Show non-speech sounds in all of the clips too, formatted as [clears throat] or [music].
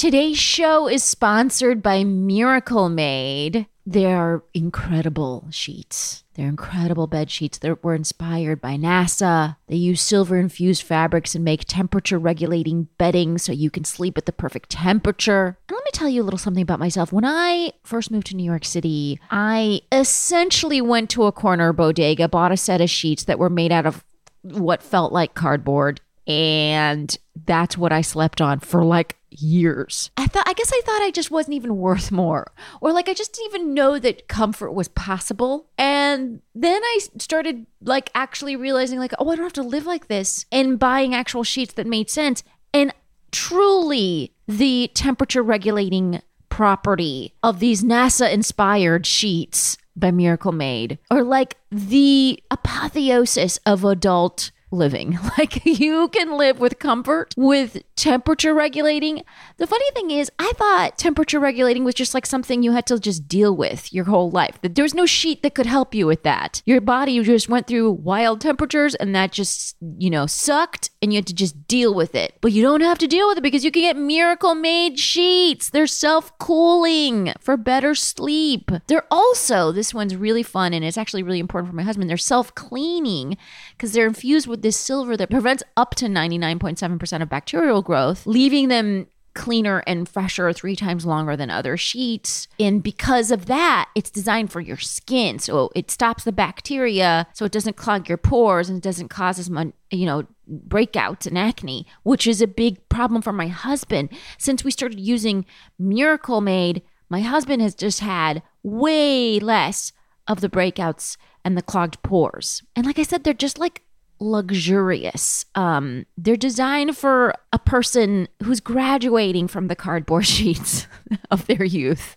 Today's show is sponsored by Miracle Made. They're incredible sheets. They're incredible bed sheets that were inspired by NASA. They use silver infused fabrics and make temperature regulating bedding so you can sleep at the perfect temperature. And let me tell you a little something about myself. When I first moved to New York City, I essentially went to a corner bodega, bought a set of sheets that were made out of what felt like cardboard. And that's what I slept on for like years. I thought I guess I thought I just wasn't even worth more. Or like I just didn't even know that comfort was possible. And then I started like actually realizing like, oh, I don't have to live like this and buying actual sheets that made sense. And truly the temperature regulating property of these NASA inspired sheets by Miracle Made are like the apotheosis of adult living. [laughs] Like you can live with comfort with temperature regulating. The funny thing is, I thought temperature regulating was just like something you had to just deal with your whole life. That there was no sheet that could help you with that. Your body just went through wild temperatures and that just, you know, sucked and you had to just deal with it. But you don't have to deal with it because you can get miracle made sheets. They're self cooling for better sleep. They're also, this one's really fun and it's actually really important for my husband. They're self cleaning because they're infused with this silver that prevents up to 99.7% of bacterial growth, leaving them cleaner and fresher three times longer than other sheets. And because of that, it's designed for your skin. So it stops the bacteria so it doesn't clog your pores and it doesn't cause as much, you know, breakouts and acne, which is a big problem for my husband. Since we started using Miracle Made, my husband has just had way less of the breakouts and the clogged pores. And like I said, they're just like luxurious. Um, they're designed for a person who's graduating from the cardboard [laughs] sheets of their youth.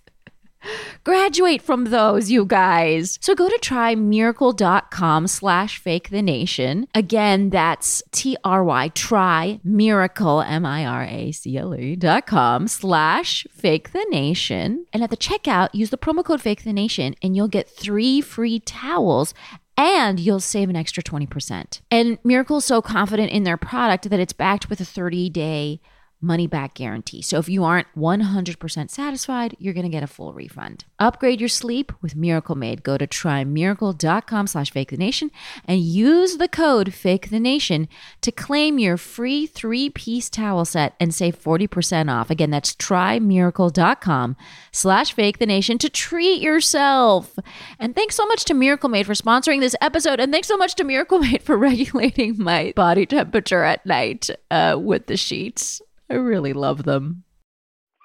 Graduate from those, you guys. So go to trymiracle.com slash fake the nation. Again, that's T-R-Y, try miracle, M-I-R-A-C-L-E dot com slash fake the nation. And at the checkout, use the promo code fake the nation and you'll get three free towels and you'll save an extra 20%. And Miracle's so confident in their product that it's backed with a 30 day money back guarantee. So if you aren't 100% satisfied, you're going to get a full refund. Upgrade your sleep with Miracle Made. Go to trymiracle.com slash fake the nation and use the code fake the nation to claim your free three piece towel set and save 40% off. Again, that's trymiracle.com slash fake the nation to treat yourself. And thanks so much to Miracle Made for sponsoring this episode. And thanks so much to Miracle Made for [laughs] regulating my body temperature at night uh, with the sheets. I really love them.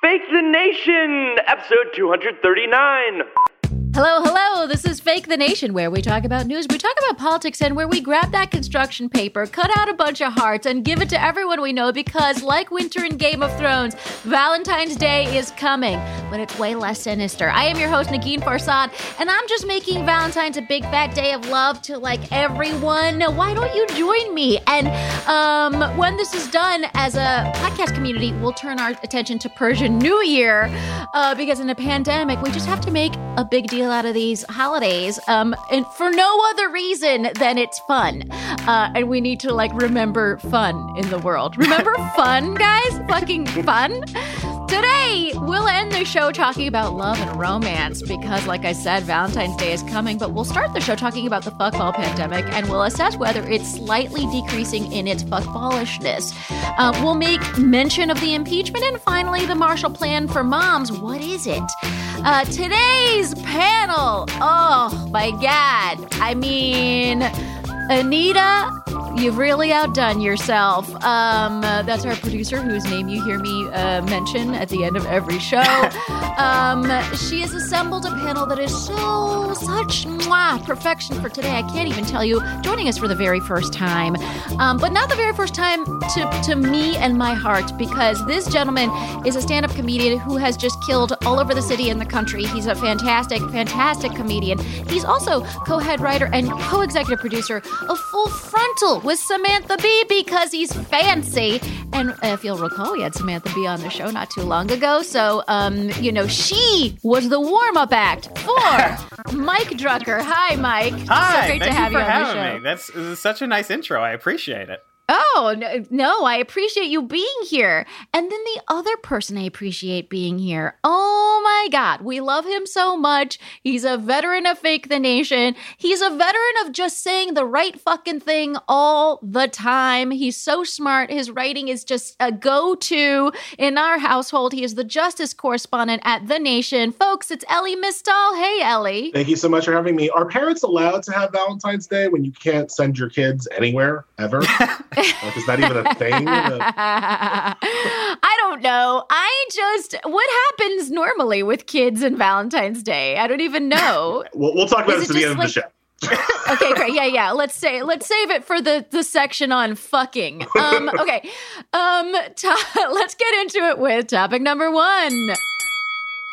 Fake the Nation, episode 239. Hello, hello. This is Fake the Nation, where we talk about news, we talk about politics, and where we grab that construction paper, cut out a bunch of hearts, and give it to everyone we know because, like Winter in Game of Thrones, Valentine's Day is coming, but it's way less sinister. I am your host, Negin Farsad, and I'm just making Valentine's a big fat day of love to like everyone. Why don't you join me? And um, when this is done as a podcast community, we'll turn our attention to Persian New Year uh, because in a pandemic, we just have to make a big deal out of these holidays, um, and for no other reason than it's fun. Uh, and we need to like remember fun in the world. Remember [laughs] fun, guys? Fucking fun. Today, we'll end the show talking about love and romance because, like I said, Valentine's Day is coming, but we'll start the show talking about the fuckball pandemic and we'll assess whether it's slightly decreasing in its fuckballishness. Uh, we'll make mention of the impeachment and finally the Marshall Plan for moms. What is it? Uh, today's panel. Oh my God. I mean, Anita, you've really outdone yourself. Um, uh, that's our producer, whose name you hear me uh, mention at the end of every show. [laughs] Um, she has assembled a panel that is so such mwah, perfection for today. I can't even tell you. Joining us for the very first time, um, but not the very first time to to me and my heart, because this gentleman is a stand-up comedian who has just killed all over the city and the country. He's a fantastic, fantastic comedian. He's also co-head writer and co-executive producer a full frontal with Samantha Bee because he's fancy. And if you'll recall, we had Samantha Bee on the show not too long ago. So, um, you know, she was the warm up act for [laughs] Mike Drucker. Hi, Mike. Hi, so great thank to have you you, for on the having show. me. That's is such a nice intro. I appreciate it. Oh, no, no, I appreciate you being here. And then the other person I appreciate being here. Oh my God, we love him so much. He's a veteran of Fake the Nation. He's a veteran of just saying the right fucking thing all the time. He's so smart. His writing is just a go to in our household. He is the justice correspondent at The Nation. Folks, it's Elie Mystal. Hey, Elie Thank you so much for having me. Are parents allowed to have Valentine's Day when you can't send your kids anywhere ever? [laughs] like, is that even a thing? [laughs] I don't know. I just what happens normally with kids and Valentine's Day? I don't even know. [laughs] we'll, we'll talk about this at the end like, of the show. [laughs] okay, great. Yeah, yeah. Let's say let's save it for the the section on fucking. Um, okay. Um, to- let's get into it with topic number one.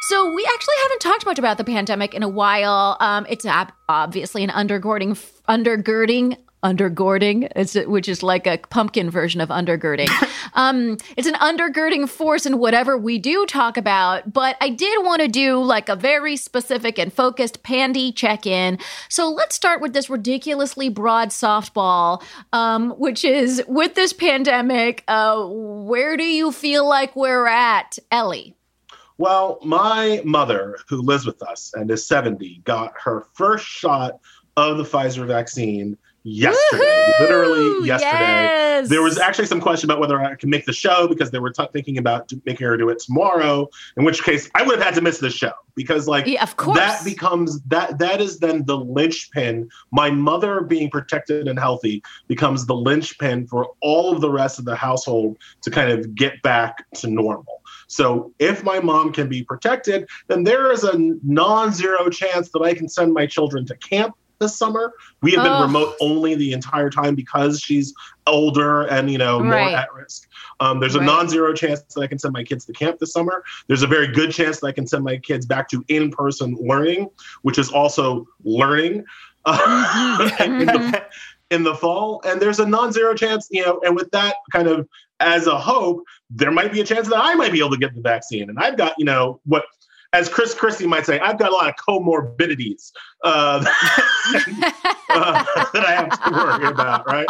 So we actually haven't talked much about the pandemic in a while. Um, it's ab- obviously an undergirding, undergirding undergirding, which is like a pumpkin version of undergirding. [laughs] um, it's an undergirding force in whatever we do talk about, but I did want to do like a very specific and focused pandy check in. So let's start with this ridiculously broad softball, um, which is with this pandemic, uh, where do you feel like we're at, Elie? Well, my mother, who lives with us and is 70, got her first shot of the Pfizer vaccine yesterday, Woo-hoo! literally yesterday. Yes! There was actually some question about whether I could make the show because they were t- thinking about making her do it tomorrow. In which case, I would have had to miss the show because, like, yeah, of course, that becomes that that is then the linchpin. My mother being protected and healthy becomes the linchpin for all of the rest of the household to kind of get back to normal. So if my mom can be protected, then there is a non-zero chance that I can send my children to camp this summer. We have been oh. remote only the entire time because she's older and you know more right. at risk. Um, there's a right. non-zero chance that I can send my kids to camp this summer. There's a very good chance that I can send my kids back to in-person learning, which is also learning mm-hmm. [laughs] in, the, in the fall. And there's a non-zero chance, you know, and with that kind of as a hope, there might be a chance that I might be able to get the vaccine. And I've got, you know, what as Chris Christie might say, I've got a lot of comorbidities uh, [laughs] uh, that I have to worry about, right?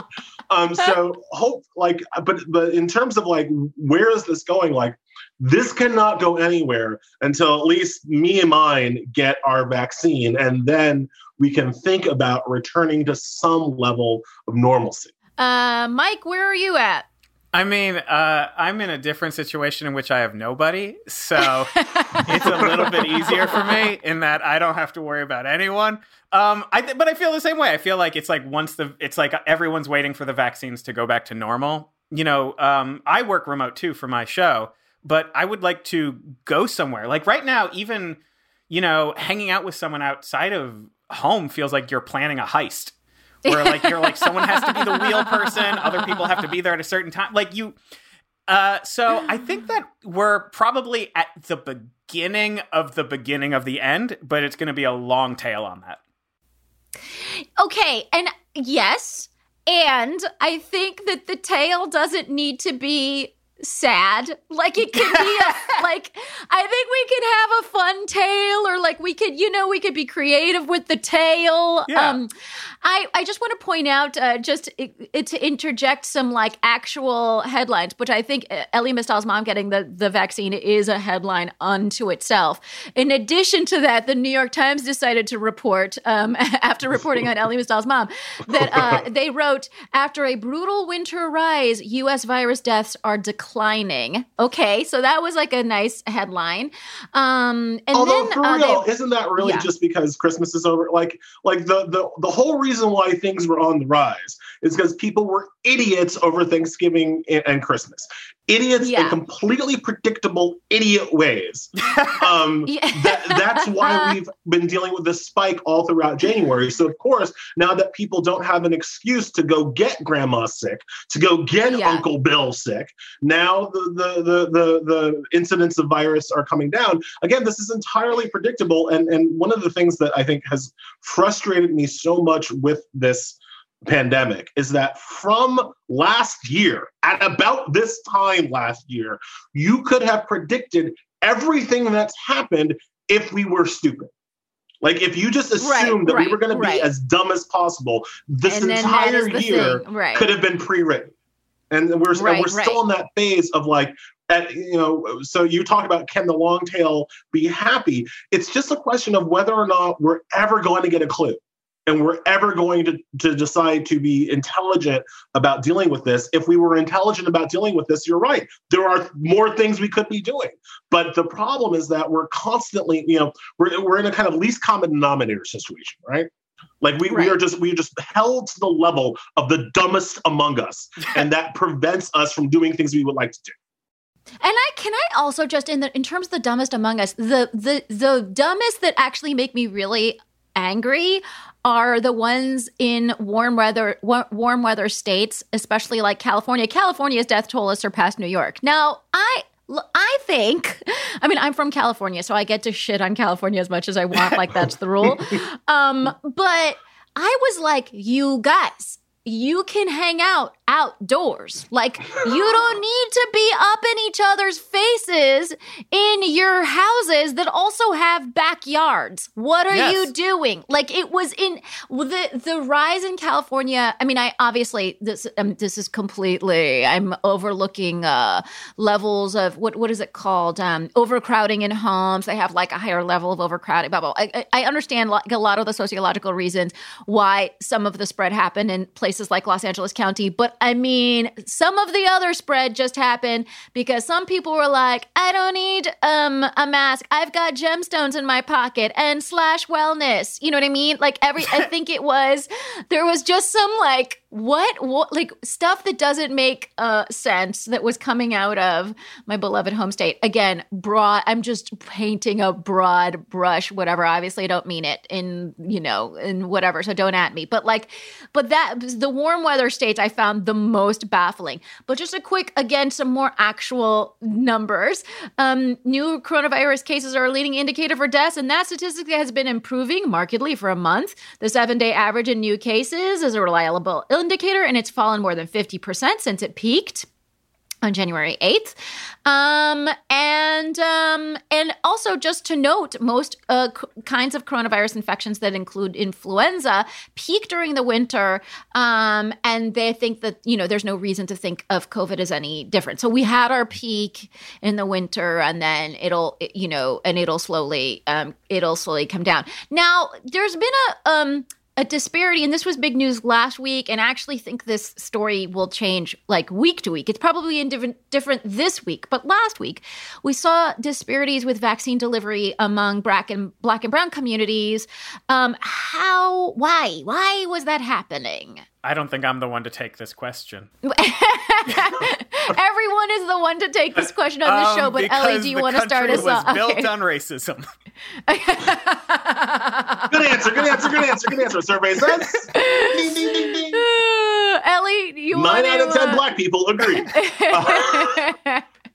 Um, so hope like, but but in terms of like, where is this going? Like, this cannot go anywhere until at least me and mine get our vaccine, and then we can think about returning to some level of normalcy. Uh, Mike, where are you at? I mean, uh, I'm in a different situation in which I have nobody, so [laughs] it's a little bit easier for me in that I don't have to worry about anyone. Um, I th- but I feel the same way. I feel like it's like once the it's like everyone's waiting for the vaccines to go back to normal. You know, um, I work remote too for my show, but I would like to go somewhere. Like right now, even you know, hanging out with someone outside of home feels like you're planning a heist where like you're like someone has to be the wheel [laughs] person, other people have to be there at a certain time. Like you uh so I think that we're probably at the beginning of the beginning of the end, but it's going to be a long tail on that. Okay, and yes, and I think that the tail doesn't need to be sad. Like it could be a, [laughs] like I think we could have a fun tale or like we could you know we could be creative with the tale. Yeah. Um I I just want to point out uh, just it, it, to interject some like actual headlines, which I think uh, Elie Mystal's mom getting the the vaccine is a headline unto itself. In addition to that, the New York Times decided to report um [laughs] after reporting on Elie Mystal's mom that uh, [laughs] they wrote after a brutal winter rise, US virus deaths are declining declining. Okay, so that was like a nice headline. Um, and Although then, for uh, real, they, isn't that really yeah. just because Christmas is over? Like, like the the the whole reason why things were on the rise is because people were idiots over Thanksgiving and, and Christmas idiots yeah. in completely predictable idiot ways. [laughs] Um, yeah. that, that's why [laughs] we've been dealing with this spike all throughout January. So, of course, now that people don't have an excuse to go get grandma sick, to go get yeah. Uncle Bill sick, now the, the, the, the, the incidents of virus are coming down. Again, this is entirely predictable. And, and one of the things that I think has frustrated me so much with this pandemic is that from last year, at about this time last year, you could have predicted everything that's happened if we were stupid. Like if you just assumed right, that right, we were going to be right. as dumb as possible, this entire year could have been pre-written. and we're and we're still in that phase of like at, you know so you talk about can the long tail be happy it's just a question of whether or not we're ever going to get a clue and we're ever going to, to decide to be intelligent about dealing with this. If we were intelligent about dealing with this you're right. There are more things we could be doing. But the problem is that we're constantly you know we're, we're in a kind of least common denominator situation right? Like we, we are just we are just held to the level of the dumbest among us [laughs] and that prevents us from doing things we would like to do. And I can I also just in the in terms of the dumbest among us, the the the dumbest that actually make me really angry are the ones in warm weather warm weather states, especially like California. California's death toll has surpassed New York. Now, I I think, [laughs] I mean, I'm from California, so I get to shit on California as much as I want. Like that's the rule. [laughs] Um, but I was like, you guys, you can hang out outdoors. Like, you don't need to be up in each other's faces in your houses that also have backyards. What are Yes. you doing? Like, it was in the the rise in California. I mean, I obviously this um, this is completely. I'm overlooking uh, levels of what what is it called? Um, overcrowding in homes. They have like a higher level of overcrowding. Blah blah. I, I I understand like a lot of the sociological reasons why some of the spread happened in places like Los Angeles County, but I mean, some of the other spread just happened because some people were like, "I don't need um a mask. I've got gemstones in my pocket and slash wellness." You know what I mean? Like every, I [laughs] think it was there was just some like what what like stuff that doesn't make uh sense that was coming out of my beloved home state again broad i'm just painting a broad brush whatever obviously i don't mean it in you know in whatever so don't at me but like but that the warm weather states i found the most baffling. But just a quick again some more actual numbers. Um new coronavirus cases are a leading indicator for deaths and that statistic has been improving markedly for a month. The seven day average in new cases is a reliable indicator and it's fallen more than 50% since it peaked on January 8th. Um, and um, and also just to note, most uh, c- kinds of coronavirus infections that include influenza peak during the winter. Um, and they think that, you know, there's no reason to think of COVID as any different. So we had our peak in the winter and then it'll, you know, and it'll slowly, um, it'll slowly come down. Now, there's been a, um, a disparity and this was big news last week and I actually think this story will change like week to week. It's probably in different different this week but last week we saw disparities with vaccine delivery among black and black and brown communities. Um how why why was that happening I don't think I'm the one to take this question. [laughs] everyone is the one to take this question on the Um, show but Elie do you want to start country us was off built Okay. on racism. [laughs] good answer good answer good answer good answer survey says ding, ding, ding, ding. Uh, [laughs] Elie you nine want out of ten uh, black people agree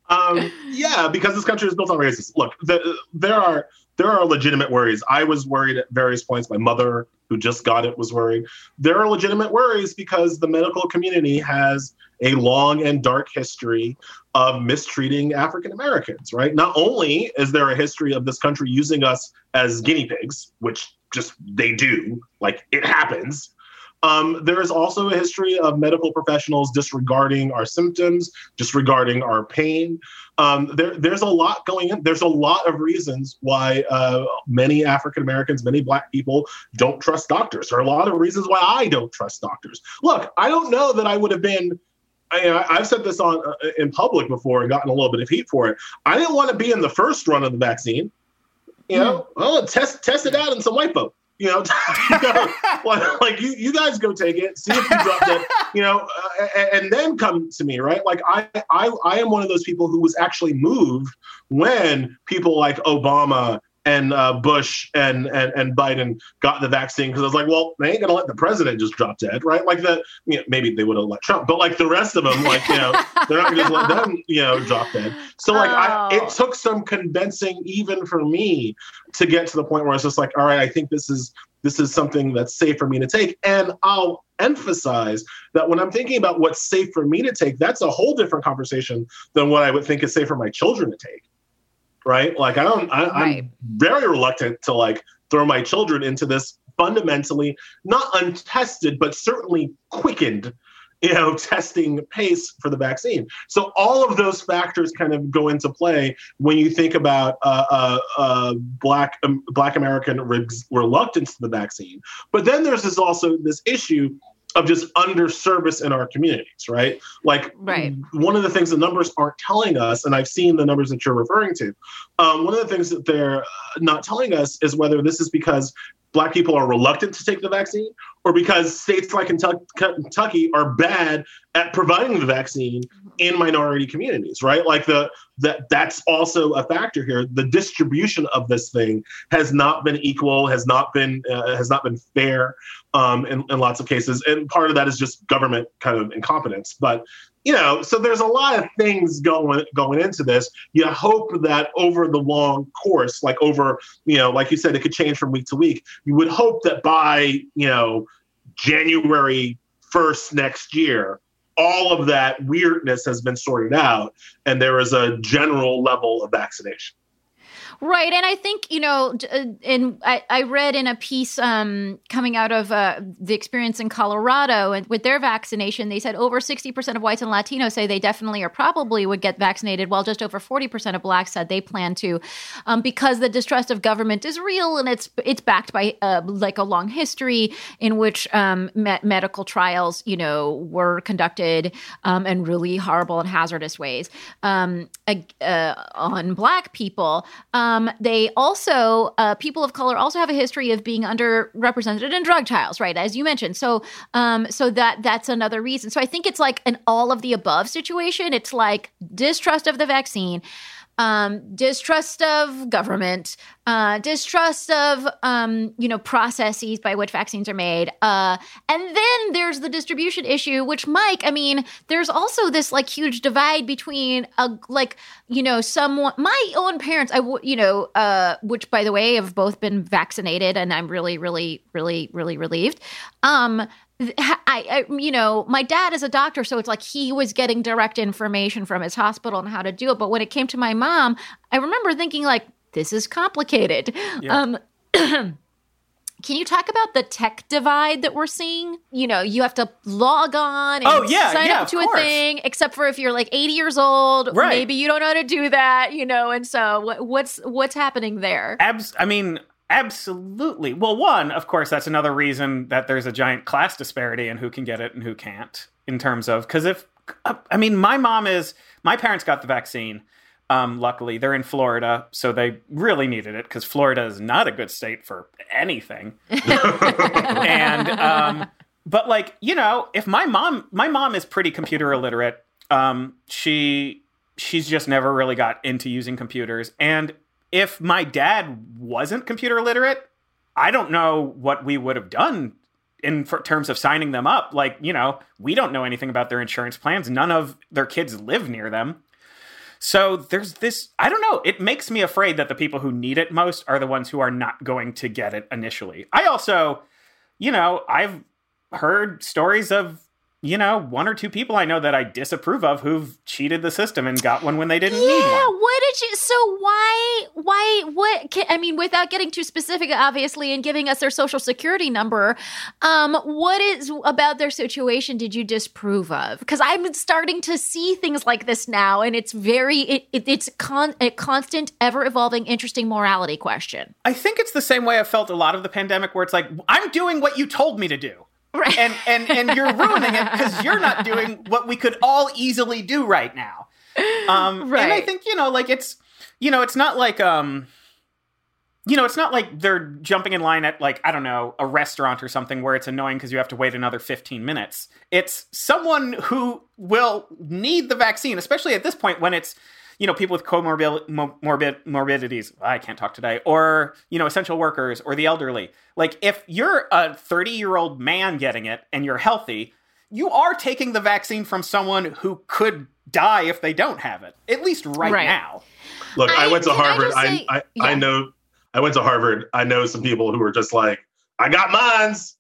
Um, yeah, because this country is built on racism. Look, the, there are there are legitimate worries. I was worried at various points. My mother, who just got it, was worried. There are legitimate worries because the medical community has a long and dark history of mistreating African Americans. Right? Not only is there a history of this country using us as guinea pigs, which just they do, like it happens. Um, there is also a history of medical professionals disregarding our symptoms, disregarding our pain. Um, there, there's a lot going in. There's a lot of reasons why uh, many African Americans, many Black people don't trust doctors. There are a lot of reasons why I don't trust doctors. Look, I don't know that I would have been. I, I've said this on uh, in public before and gotten a little bit of heat for it. I didn't want to be in the first run of the vaccine. You know, well, test test it out in some white folk. You know, [laughs] you know, like, you, you guys go take it, see if you drop it, [laughs] you know, uh, a- and then come to me, right? Like I, I, I am one of those people who was actually moved when people like Obama and uh, Bush and, and and Biden got the vaccine because I was like, well, they ain't gonna let the president just drop dead, right? Like the, you know, maybe they would have let Trump, but like the rest of them, like you know, [laughs] they're not gonna just let them, you know, drop dead. So like, I, Oh. it took some convincing even for me to get to the point where it's just like, all right, I think this is this is something that's safe for me to take. And I'll emphasize that when I'm thinking about what's safe for me to take, that's a whole different conversation than what I would think is safe for my children to take. Right? Like I don't I, Right. I'm very reluctant to like throw my children into this fundamentally not untested, but certainly quickened you know [laughs] testing pace for the vaccine. So all of those factors kind of go into play when you think about uh, uh, uh, black um, Black American re- reluctance to the vaccine. But then there's this also this issue of just underservice in our communities, right? Like, Right. one of the things the numbers aren't telling us, and I've seen the numbers that you're referring to, um, one of the things that they're uh, not telling us is whether this is because Black people are reluctant to take the vaccine or because states like Kentucky, are bad at providing the vaccine in minority communities, right? Like the that that's also a factor here. The distribution of this thing has not been equal, has not been uh, has not been fair um, in, in lots of cases, and part of that is just government kind of incompetence. But you know, so there's a lot of things going going into this. You hope that over the long course, like over you know, like you said, it could change from week to week. You would hope that by you know January first next year, all of that weirdness has been sorted out, and there is a general level of vaccination. Right, and I think you know, uh, I, I read in a piece um, coming out of uh, the experience in Colorado, and with their vaccination, they said over sixty percent of whites and Latinos say they definitely or probably would get vaccinated, while just over forty percent of blacks said they plan to, um, because the distrust of government is real and it's it's backed by uh, like a long history in which um, me- medical trials, you know, were conducted um, in really horrible and hazardous ways um, uh, on black people. Um, they also, uh, people of color, also have a history of being underrepresented in drug trials, right? As you mentioned. So, um, so that that's another reason. So I think it's like an all of the above situation. It's like distrust of the vaccine. Um, distrust of government, uh, distrust of um, you know processes by which vaccines are made, uh, and then there's the distribution issue. Which, Mike, I mean, there's also this like huge divide between a like you know someone my own parents. I you know uh, which by the way have both been vaccinated, and I'm really really really really relieved. Um, I, I, you know, my dad is a doctor, so it's like he was getting direct information from his hospital on how to do it. But when it came to my mom, I remember thinking like, this is complicated. Yeah. Um, [clears throat] can you talk about the tech divide that we're seeing? You know, you have to log on and Oh, yeah, sign yeah, up to a course. thing, except for if you're like 80 years old, Right. maybe you don't know how to do that, you know, and so what, what's what's happening there? Abs- I mean, absolutely. Well, one, of course, that's another reason that there's a giant class disparity in who can get it and who can't. In terms of because if I mean, my mom is my parents got the vaccine. Um, luckily, they're in Florida, so they really needed it because Florida is not a good state for anything. [laughs] and um, but like you know, if my mom, my mom is pretty computer illiterate. Um, she she's just never really got into using computers, and if my dad wasn't computer literate, I don't know what we would have done in terms of signing them up. Like, you know, we don't know anything about their insurance plans. None of their kids live near them. So there's this, I don't know, it makes me afraid that the people who need it most are the ones who are not going to get it initially. I also, you know, I've heard stories of, you know, one or two people I know that I disapprove of who've cheated the system and got one when they didn't need Yeah, one. what did you? So why? What? Can, I mean, without getting too specific, obviously, and giving us their social security number, um, what is about their situation did you disprove of? Because I'm starting to see things like this now, and it's very, it, it, it's con, a constant, ever evolving, interesting morality question. I think it's the same way I felt a lot of the pandemic, where it's like I'm doing what you told me to do, Right. and and and you're ruining it because you're not doing what we could all easily do right now. [laughs] Um, And I think you know, like it's you know, it's not like um, you know, it's not like they're jumping in line at like I don't know a restaurant or something where it's annoying because you have to wait another 15 minutes. It's someone who will need the vaccine, especially at this point when it's you know people with comorbid morbid morbidities. I can't talk today, or you know essential workers or the elderly. Like if you're a 30 year old man getting it and you're healthy, you are taking the vaccine from someone who could die if they don't have it. At least right, Right. now. Look, I, I- went to Harvard. I say- I, I yeah. know I went to Harvard. I know some people who were just like, I got mines.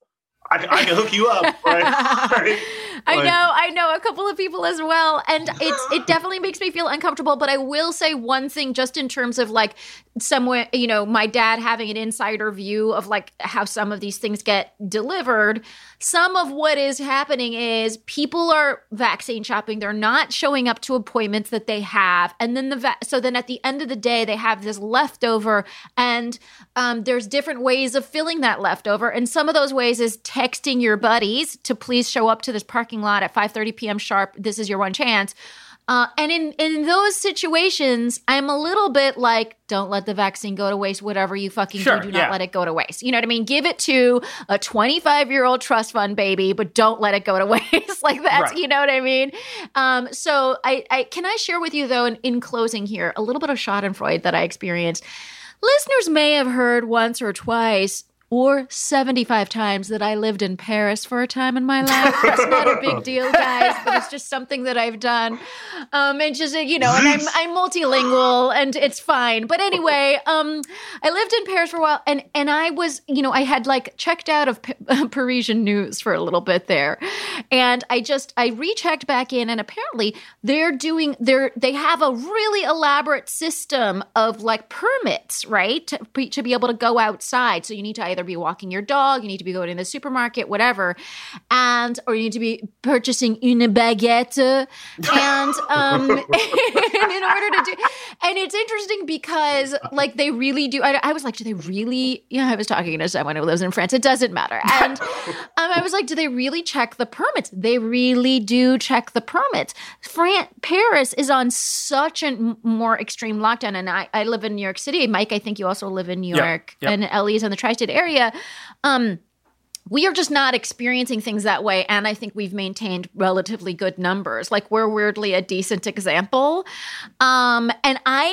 I, can- I can hook you up, right? [laughs] right? I Like- know, I know a couple of people as well, and it's it definitely makes me feel uncomfortable. But I will say one thing, just in terms of like somewhere, you know, my dad having an insider view of like how some of these things get delivered. Some of what is happening is people are vaccine shopping; they're not showing up to appointments that they have, and then the va- so then at the end of the day, they have this leftover, and um, there's different ways of filling that leftover, and some of those ways is texting your buddies to please show up to this parking lot at 5:30 p.m. sharp. This is your one chance. Uh, and in in those situations, I'm a little bit like, don't let the vaccine go to waste. Whatever you fucking Sure, do, do not yeah. let it go to waste. You know what I mean? Give it to a 25 year old trust fund baby, but don't let it go to [laughs] waste. like that's Right. you know what I mean. Um, so I, I can I share with you though, in, in closing here, a little bit of Schadenfreude that I experienced. Listeners may have heard once or twice or 75 times that I lived in Paris for a time in my life. It's not a big deal, [laughs] guys, but it's just something that I've done. Um, and just, you know, and I'm, I'm multilingual and it's fine. But anyway, um, I lived in Paris for a while and, and I was, you know, I had like checked out of P- [laughs] Parisian news for a little bit there. And I just, I rechecked back in and apparently they're doing, they're, they have a really elaborate system of like permits, right? To, be- to be able to go outside. So you need to either be walking your dog, you need to be going to the supermarket, whatever. And, or you need to be purchasing une baguette. And, [laughs] um, [laughs] in order to do, and it's interesting because like they really do. I, I was like, do they really? Yeah, I was talking to someone who lives in France. It doesn't matter. And [laughs] um, I was like, do they really check the permits? They really do check the permits. France, Paris is on such a more extreme lockdown, and I, I live in New York City. Mike, I think you also live in New Yep, York, yep. and Elie is in the tri-state area. Um, we are just not experiencing things that way and i think we've maintained relatively good numbers. Like we're weirdly a decent example. Um and i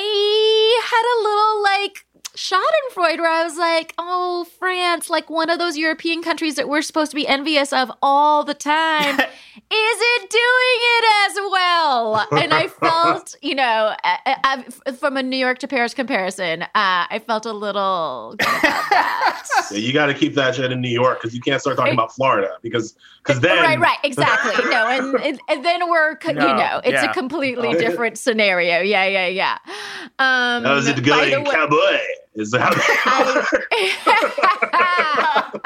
had a little like schadenfreude where i was like oh france like one of those european countries that we're supposed to be envious of all the time [laughs] isn't doing it as well and i [laughs] felt you know I, I, from a new york to paris comparison uh, i felt a little good about [laughs] that Yeah, you got to keep that shit in New York because you can't start talking about Florida because because then right, right, exactly. No, and, and and then we're co- you know it's yeah. a completely different scenario. Yeah, yeah, yeah. Um, how's it by going, the way- cowboy? Is how [laughs] [laughs]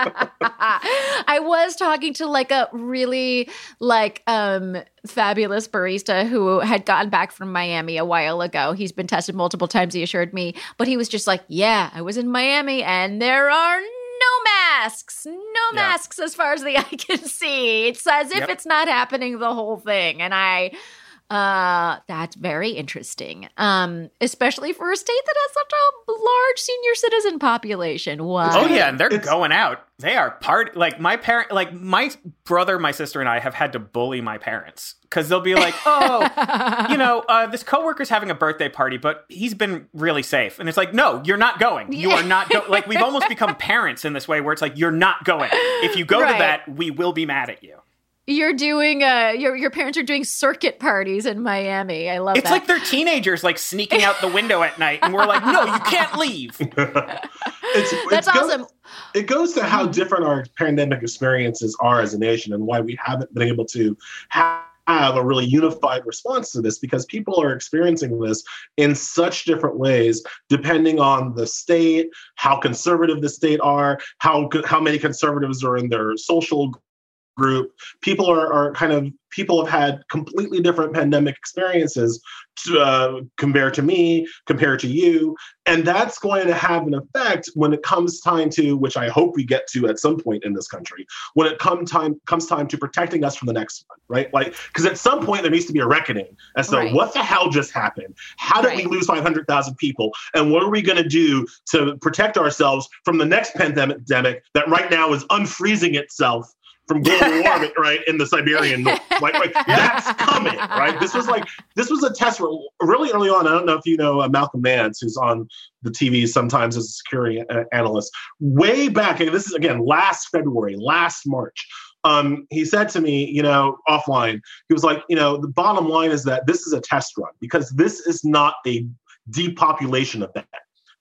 I was talking to like a really like um fabulous barista who had gotten back from Miami a while ago. He's been tested multiple times, he assured me, but he was just like, "Yeah, I was in Miami and there are no masks. No Yeah. masks as far as the eye can see. It's as if Yep. it's not happening the whole thing." And I uh that's very interesting. Um especially for a state that has such a large senior citizen population. Wow. Oh yeah, and they're It's- going out. They are part like my parent, like my brother, my sister, and I have had to bully my parents because they'll be like, [laughs] "Oh, you know, uh, this coworker's having a birthday party, but he's been really safe." And it's like, "No, you're not going. You are not go." like we've almost become parents in this way, where it's like, "You're not going. If you go Right. to that, we will be mad at you." You're doing uh your your parents are doing circuit parties in Miami. I love It's that. like they're teenagers, like sneaking out the window at night, and we're like, "No, you can't leave." [laughs] it's, That's it goes- awesome. it goes to how Mhm. different our pandemic experiences are as a nation and why we haven't been able to have a really unified response to this because people are experiencing this in such different ways depending on the state how conservative the state are how how many conservatives are in their social group. People are, are kind of people have had completely different pandemic experiences to, uh, compared to me compared to you. And that's going to have an effect when it comes time to which i hope we get to at some point in this country when it come time comes time to protecting us from the next one right? Like because at some point there needs to be a reckoning as to Right. what the hell just happened? How did we lose 500000 people? And what are we going to do to protect ourselves from the next pandemic that right now is unfreezing itself from global [laughs] warming, right, in the Siberian North. Like, like [laughs] that's coming, right? This was like this was a test really early on. I don't know if you know uh, Malcolm Nance, who's on the TV sometimes as a security a- analyst. Way back, and this is again last February, last March. Um, he said to me, you know, offline, he was like, you know, the bottom line is that this is a test run because this is not a depopulation event.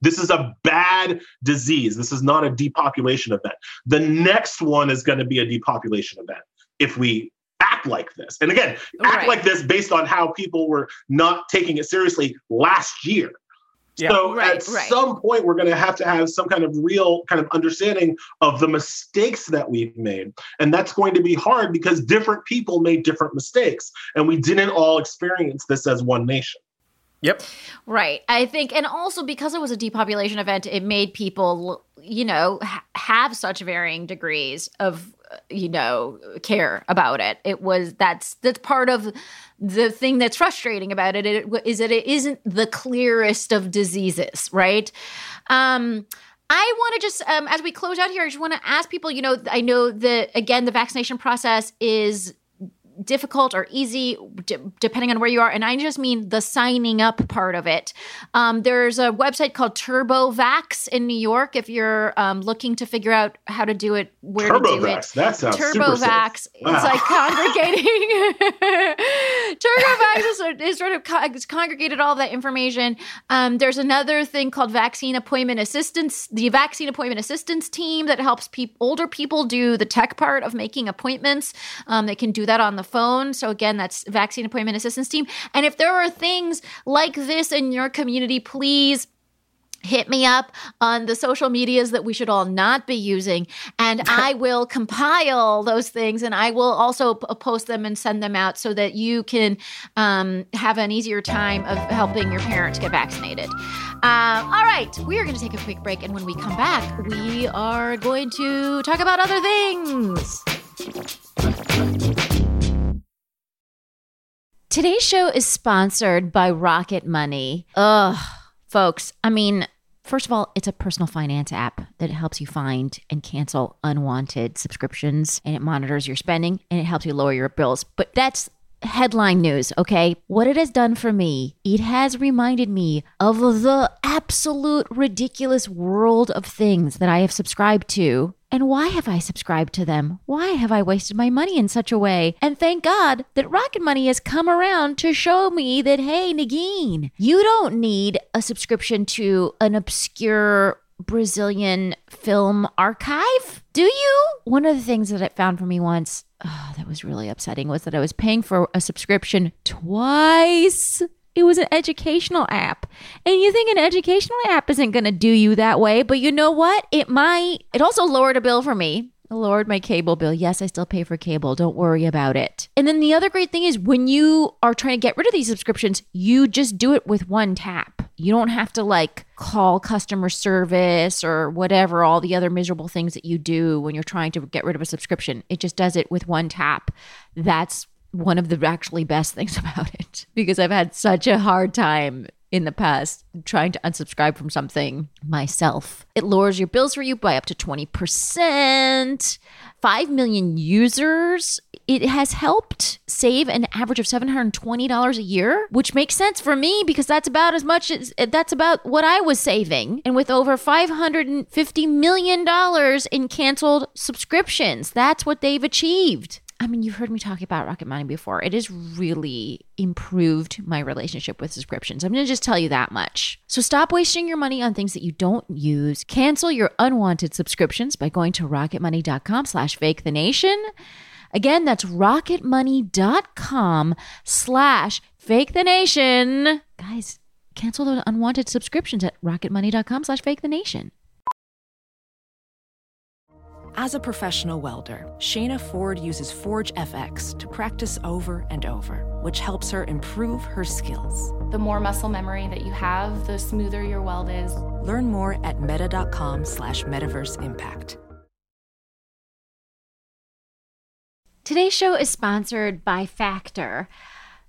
This is a bad disease. This is not a depopulation event. The next one is going to be a depopulation event. if we act like this. And again, act Right. like this based on how people were not taking it seriously last year. Yeah. So Right, at right. some point, we're going to have to have some kind of real kind of understanding of the mistakes that we've made. And that's going to be hard because different people made different mistakes. And we didn't all experience this as one nation. Yep. Right. I think, and also because it was a depopulation event, it made people, you know, ha- have such varying degrees of, uh, you know, care about it. It was that's that's part of the thing that's frustrating about it, it is that it isn't the clearest of diseases, right? Um, I want to just, um, as we close out here, I just want to ask people. You know, I know that again, the vaccination process is difficult or easy d- depending on where you are and i just mean the signing up part of it um, there's a website called turbovax in new york if you're um, looking to figure out how to do it where to do it TurboVax. That sounds super TurboVax. safe. It's Wow. like congregating. [laughs] TurboVax is, sort- is sort of co- congregated all that information. Um, there's another thing called Vaccine Appointment Assistance, the Vaccine Appointment Assistance team that helps peop older people do the tech part of making appointments. Um, they can do that on the phone. So again, that's Vaccine Appointment Assistance team. And if there are things like this in your community, please hit me up on the social medias that we should all not be using and [laughs] i will compile those things and i will also p- post them and send them out so that you can um, have an easier time of helping your parents get vaccinated um, all right we are going to take a quick break and when we come back we are going to talk about other things Today's show is sponsored by Rocket Money. Ugh, folks, I mean, first of all, it's a personal finance app that helps you find and cancel unwanted subscriptions and it monitors your spending and it helps you lower your bills. But that's headline news, okay? What it has done for me, it has reminded me of the absolute ridiculous world of things that I have subscribed to. And why have I subscribed to them? Why have I wasted my money in such a way? And thank God that Rocket Money has come around to show me that, hey, Negin, you don't need a subscription to an obscure Brazilian film archive, do you? One of the things that it found for me once oh, that was really upsetting was that I was paying for a subscription twice. It was an educational app. And you think an educational app isn't going to do you that way, but you know what? It might. It also lowered a bill for me. Lowered my cable bill. Yes, I still pay for cable. Don't worry about it. And then the other great thing is when you are trying to get rid of these subscriptions, you just do it with one tap. You don't have to like call customer service or whatever, all the other miserable things that you do when you're trying to get rid of a subscription. It just does it with one tap. That's one of the actually best things [laughs] about it because I've had such a hard time in the past trying to unsubscribe from something myself. It lowers your bills for you by up to 20%. 5 million users. It has helped save an average of $720 a year, which makes sense for me because that's about as much as that's about what I was saving. And with over $550 million in canceled subscriptions, that's what they've achieved. I mean, you've heard me talk about Rocket Money before. It has really improved my relationship with subscriptions. I'm going to just tell you that much. So stop wasting your money on things that you don't use. Cancel your unwanted subscriptions by going to rocketmoney.com slash fake the nation. Again, that's rocketmoney.com slash fake the nation. Guys, cancel those unwanted subscriptions at rocketmoney.com slash fake the nation. As a professional welder, Shayna Ford uses Forge FX to practice over and over, which helps her improve her skills. The more muscle memory that you have, the smoother your weld is. Learn more at meta.com slash metaverse impact. Today's show is sponsored by Factor.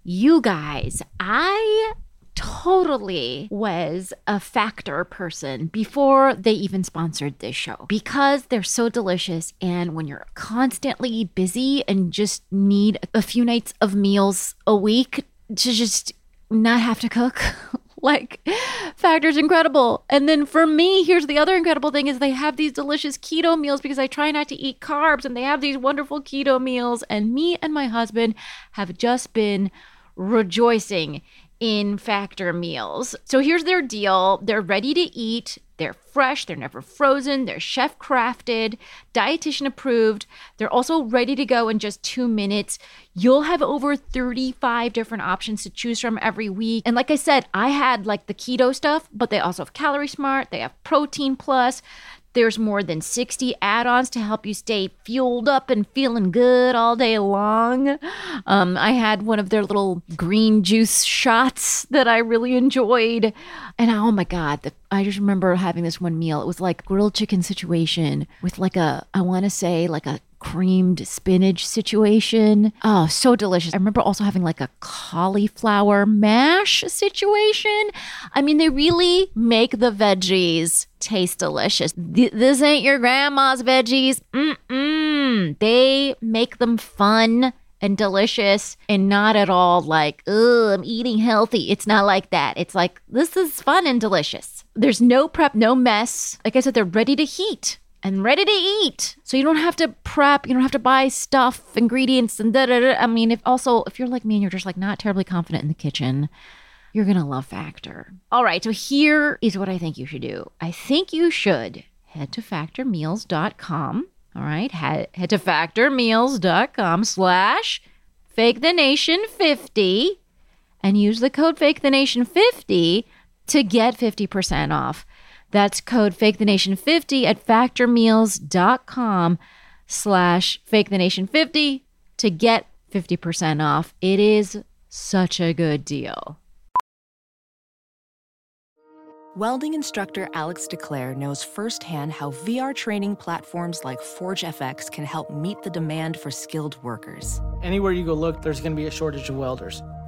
You guys, I totally was a Factor person before they even sponsored this show because they're so delicious. And when you're constantly busy and just need a few nights of meals a week to just not have to cook. [laughs] like factor's incredible and then for me here's the other incredible thing is they have these delicious keto meals because i try not to eat carbs and they have these wonderful keto meals and me and my husband have just been rejoicing in factor meals so here's their deal they're ready to eat They're fresh, they're never frozen, they're chef crafted, dietitian approved. They're also ready to go in just two minutes. You'll have over 35 different options to choose from every week. And like I said, I had like the keto stuff, but they also have Calorie Smart, they have Protein Plus. There's more than 60 add ons to help you stay fueled up and feeling good all day long. Um, I had one of their little green juice shots that I really enjoyed. And oh my God, the, I just remember having this one meal. It was like grilled chicken situation with like a, I want to say, like a creamed spinach situation. Oh, so delicious. I remember also having like a cauliflower mash situation. I mean, they really make the veggies taste delicious. Th- this ain't your grandma's veggies. Mm-mm. They make them fun and delicious and not at all like, oh, I'm eating healthy. It's not like that. It's like, this is fun and delicious. There's no prep, no mess. Like I said, they're ready to heat and ready to eat. So you don't have to prep, you don't have to buy stuff, ingredients, and da da da. I mean, if also, if you're like me and you're just like not terribly confident in the kitchen, you're to love Factor. All right, so here is what I think you should do. I think you should head to factormeals.com. All right, head, head to factormeals.com slash fake the nation 50 and use the code fake the nation 50 to get 50% off. That's code fake the nation 50 at factormeals.com slash fake the nation 50 to get 50% off. It is such a good deal. Welding instructor Alex DeClaire knows firsthand how VR training platforms like ForgeFX can help meet the demand for skilled workers. Anywhere you go look, there's going to be a shortage of welders.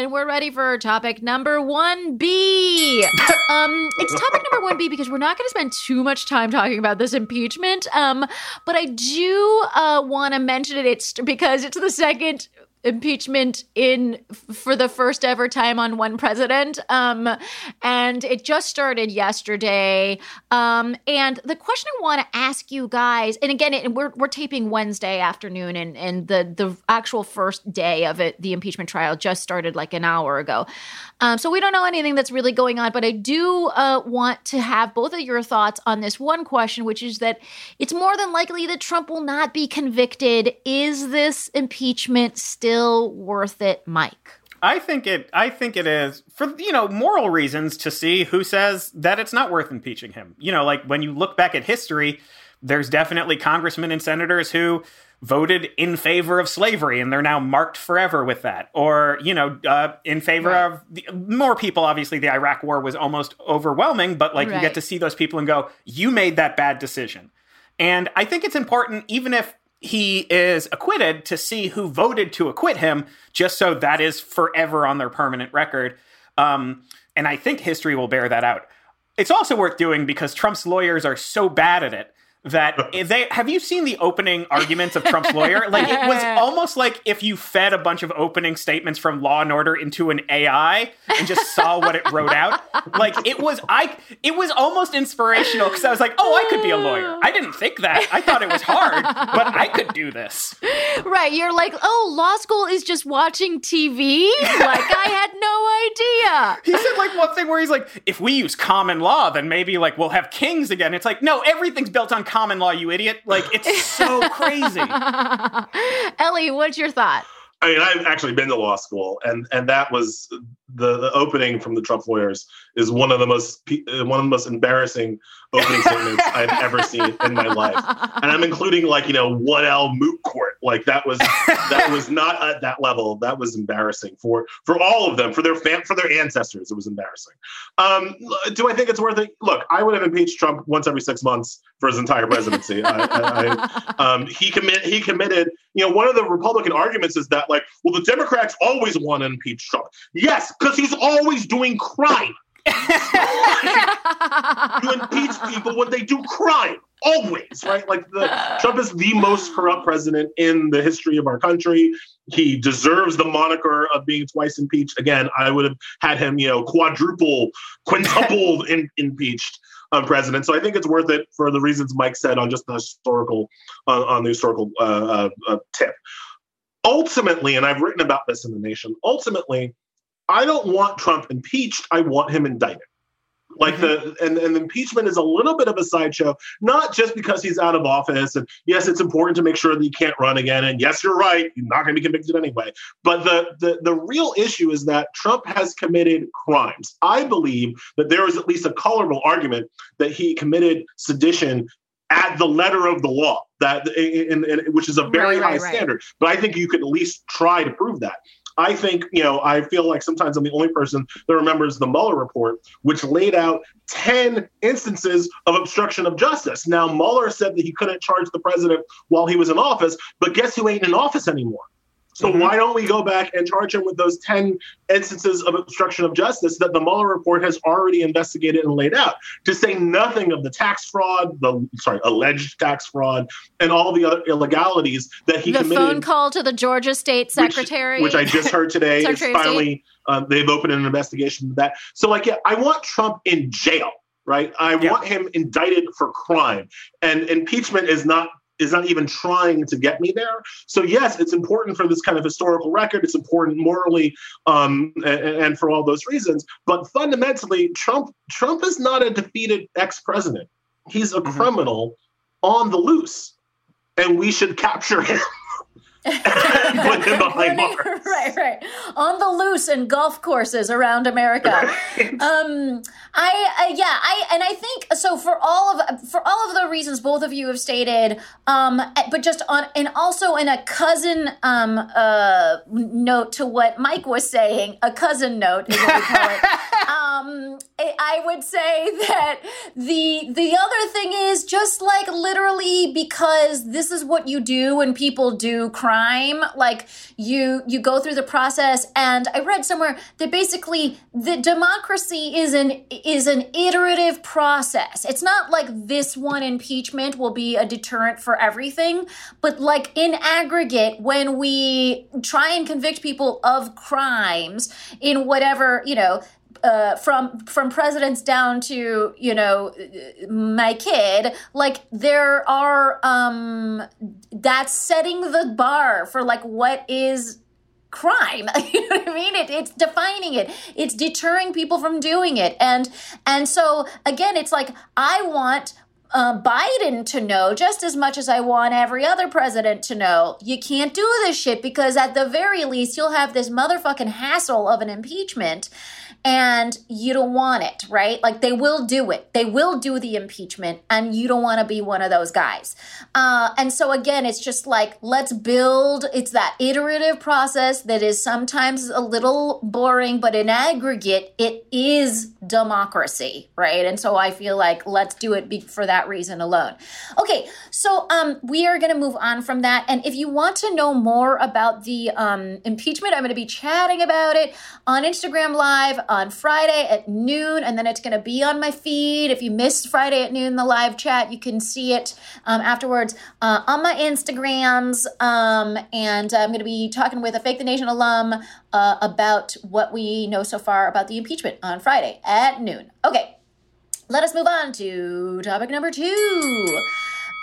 And we're ready for topic number 1B. [laughs] um it's topic number 1B because we're not going to spend too much time talking about this impeachment. Um but I do uh want to mention it it's because it's the second impeachment in for the first ever time on one president. Um and it just started yesterday. Um and the question i want to ask you guys and again it, we're we're taping wednesday afternoon and and the the actual first day of it the impeachment trial just started like an hour ago um so we don't know anything that's really going on but i do uh want to have both of your thoughts on this one question which is that it's more than likely that trump will not be convicted is this impeachment still worth it, Mike? I think it. I think it is for you know moral reasons to see who says that it's not worth impeaching him. You know, like when you look back at history, there's definitely congressmen and senators who voted in favor of slavery and they're now marked forever with that or you know uh, in favor right. of the, more people obviously the iraq war was almost overwhelming but like right. you get to see those people and go you made that bad decision and i think it's important even if he is acquitted to see who voted to acquit him, just so that is forever on their permanent record. Um, and I think history will bear that out. It's also worth doing because Trump's lawyers are so bad at it that [laughs] they have you seen the opening arguments of Trump's lawyer? [laughs] Like it was almost like if you fed a bunch of opening statements from Law and Order into an AI and just saw what it wrote out. Like it was I it was almost inspirational because I was like, "Oh, I could be a lawyer." I didn't think that. I thought it was hard, but I could do this. Right, you're like, "Oh, law school is just watching TV?" Like I had no idea. He said like one thing where he's like, "If we use common law, then maybe like we'll have kings again." It's like, "No, everything's built on common law, you idiot. Like, it's so crazy. [laughs] Elie, what's your thought? I mean, I've actually been to law school, and and that was the, the opening from the Trump lawyers is one of the most uh, one of the most embarrassing opening statements I've ever seen in my life, and I'm including like you know one L moot court. Like that was that was not at that level. That was embarrassing for for all of them, for their fam- for their ancestors. It was embarrassing. Um, do I think it's worth it? Look, I would have impeached Trump once every six months for his entire presidency. I, I, I, um, he commit he committed. You know, one of the Republican arguments is that like, well, the Democrats always want to impeach Trump. Yes, because he's always doing crime. [laughs] you impeach people when they do crime. Always, right? Like the, [laughs] Trump is the most corrupt president in the history of our country. He deserves the moniker of being twice impeached. Again, I would have had him, you know, quadruple, quintuple [laughs] in, impeached um, president. So I think it's worth it for the reasons Mike said on just the historical, uh, on the historical uh, uh, uh tip. Ultimately, and I've written about this in the Nation. Ultimately, I don't want Trump impeached. I want him indicted. Like mm-hmm. the and, and impeachment is a little bit of a sideshow, not just because he's out of office. And yes, it's important to make sure that he can't run again. And yes, you're right, he's not going to be convicted anyway. But the, the the real issue is that Trump has committed crimes. I believe that there is at least a colorable argument that he committed sedition at the letter of the law that in, in, which is a very right, high right, standard but i think you could at least try to prove that I think, you know, I feel like sometimes I'm the only person that remembers the Mueller report, which laid out 10 instances of obstruction of justice. Now, Mueller said that he couldn't charge the president while he was in office, but guess who ain't in office anymore? So mm-hmm. why don't we go back and charge him with those 10 instances of obstruction of justice that the Mueller report has already investigated and laid out, to say nothing of the tax fraud, the sorry, alleged tax fraud, and all the other illegalities that he the committed. phone call to the Georgia State Secretary, which, which I just heard today, [laughs] is finally um, they've opened an investigation into that. So, like, yeah, I want Trump in jail right? I yeah. want him indicted for crime. And impeachment is not is not even trying to get me there. So yes, it's important for this kind of historical record. It's important morally, um, and, and, for all those reasons. But fundamentally, Trump Trump is not a defeated ex-president. He's a mm-hmm. criminal on the loose, and we should capture him. [laughs] put him [laughs] behind bars. [laughs] Right, right. On the loose in golf courses around America. Right. Um, I, uh, yeah, I, and I think so for all of for all of the reasons both of you have stated. Um, but just on and also in a cousin um uh note to what Mike was saying, a cousin note is what we call it. [laughs] um, I would say that the the other thing is just like literally because this is what you do when people do crime like you you go through the process. And i read somewhere that basically the democracy is an is an iterative process. It's not like this one impeachment will be a deterrent for everything but like in aggregate when we try and convict people of crimes in whatever you know uh, from from presidents down to you know my kid like there are um that's setting the bar for like what is crime. [laughs] You know what i mean? It, it's defining it. It's deterring people from doing it. And and so again it's like i want uh, Biden to know just as much as I want every other president to know. You can't do this shit because at the very least, you'll have this motherfucking hassle of an impeachment and you don't want it, right? Like they will do it. They will do the impeachment, and you don't want to be one of those guys. Uh, and so, again, it's just like, let's build, it's that iterative process that is sometimes a little boring, but in aggregate, it is democracy, right? And so I feel like let's do it for that reason alone. Okay, so um, we are going to move on from that. And if you want to know more about the um, impeachment, I'm going to be chatting about it on Instagram Live on Friday at noon, and then it's going to be on my feed. If you missed Friday at noon, the live chat, you can see it um, afterwards uh, on my Instagrams. Um, and I'm going to be talking with a Fake the Nation alum uh, about what we know so far about the impeachment on Friday at noon. Okay, let us move on to topic number two.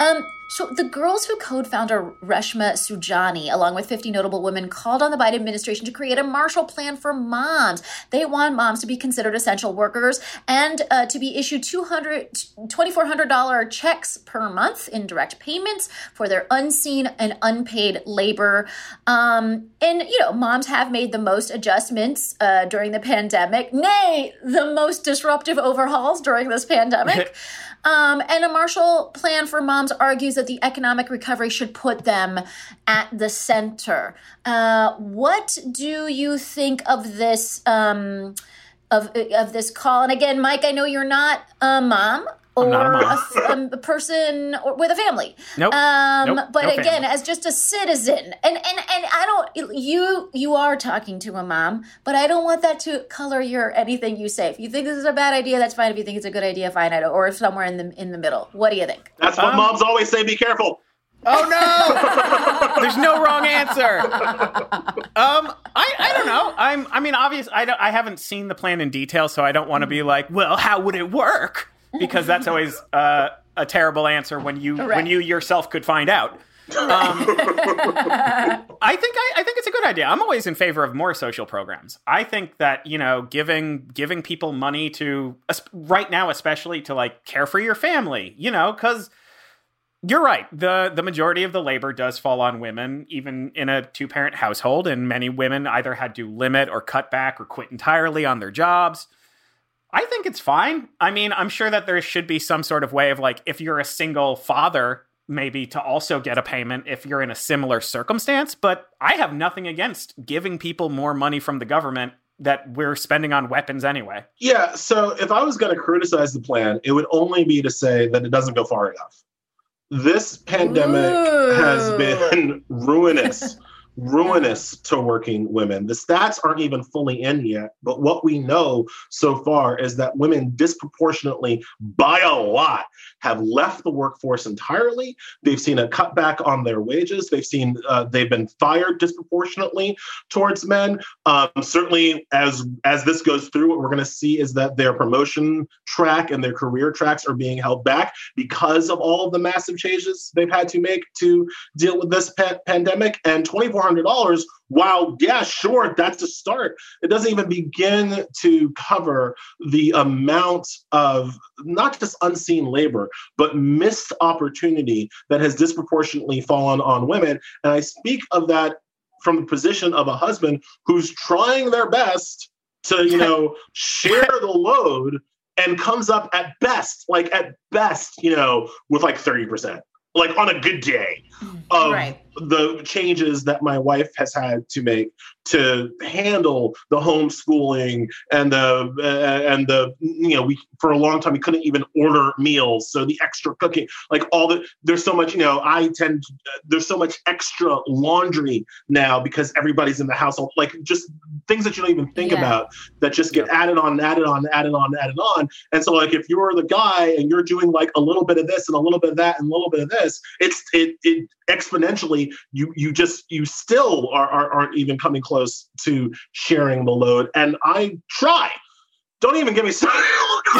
Um, So, the Girls Who Code founder Reshma Saujani, along with 50 notable women, called on the Biden administration to create a Marshall Plan for moms. They want moms to be considered essential workers and uh, to be issued $200, $2,400 checks per month in direct payments for their unseen and unpaid labor. Um, and, you know, moms have made the most adjustments uh, during the pandemic, nay, the most disruptive overhauls during this pandemic. [laughs] Um, and a Marshall Plan for Moms argues that the economic recovery should put them at the center. Uh, what do you think of this? Um, of, of this call and again mike i know you're not a mom or a, a, a, person or with a family. Nope. Um, nope. But no again, family. as just a citizen, and and and I don't. You you are talking to a mom, but I don't want that to color your anything you say. If you think this is a bad idea, that's fine. If you think it's a good idea, fine. I don't, or somewhere in the in the middle. What do you think? That's what Um, moms always say. Be careful. Oh no! [laughs] There's no wrong answer. Um, I, I don't know. I'm I mean, obvious. I don't. I haven't seen the plan in detail, so I don't want to be like, well, how would it work? Because that's [laughs] always uh, a terrible answer when you when you yourself could find out. Um, [laughs] I think I, I think it's a good idea. I'm always in favor of more social programs. I think that you know, giving giving people money to right now, especially to like care for your family, you know, because you're right. the The majority of the labor does fall on women, even in a two parent household, and many women either had to limit or cut back or quit entirely on their jobs. I think it's fine. I mean, I'm sure that there should be some sort of way of like, if you're a single father, maybe to also get a payment if you're in a similar circumstance. But I have nothing against giving people more money from the government that we're spending on weapons anyway. Yeah. So if I was going to criticize the plan, it would only be to say that it doesn't go far enough. This pandemic has been [laughs] ruinous, ruinous to working women. The stats aren't even fully in yet, but what we know so far is that women disproportionately, by a lot, have left the workforce entirely. They've seen a cutback on their wages. They've seen uh, they've been fired disproportionately towards men. Um, certainly, as as this goes through, what we're going to see is that their promotion track and their career tracks are being held back because of all of the massive changes they've had to make to deal with this pa- pandemic. And twenty four hundred dollars, while yeah, sure, that's a start. It doesn't even begin to cover the amount of not just unseen labor, but missed opportunity that has disproportionately fallen on women. And I speak of that from the position of a husband who's trying their best to, you know, [laughs] share the load and comes up at best, like at best, you know, with like 30%, like on a good day mm, of Right. The changes that my wife has had to make to handle the homeschooling and the uh, and the you know we for a long time we couldn't even order meals. So the extra cooking like all the there's so much you know i tend there's so much extra laundry now because everybody's in the household. Like just things that you don't even think Yeah. about that just get added on and added on added on added on. And so like if you're the guy and you're doing like a little bit of this and a little bit of that and a little bit of this it's it it exponentially you you just you still are, are aren't even coming close to sharing the load. And i try. Don't even get me started [laughs]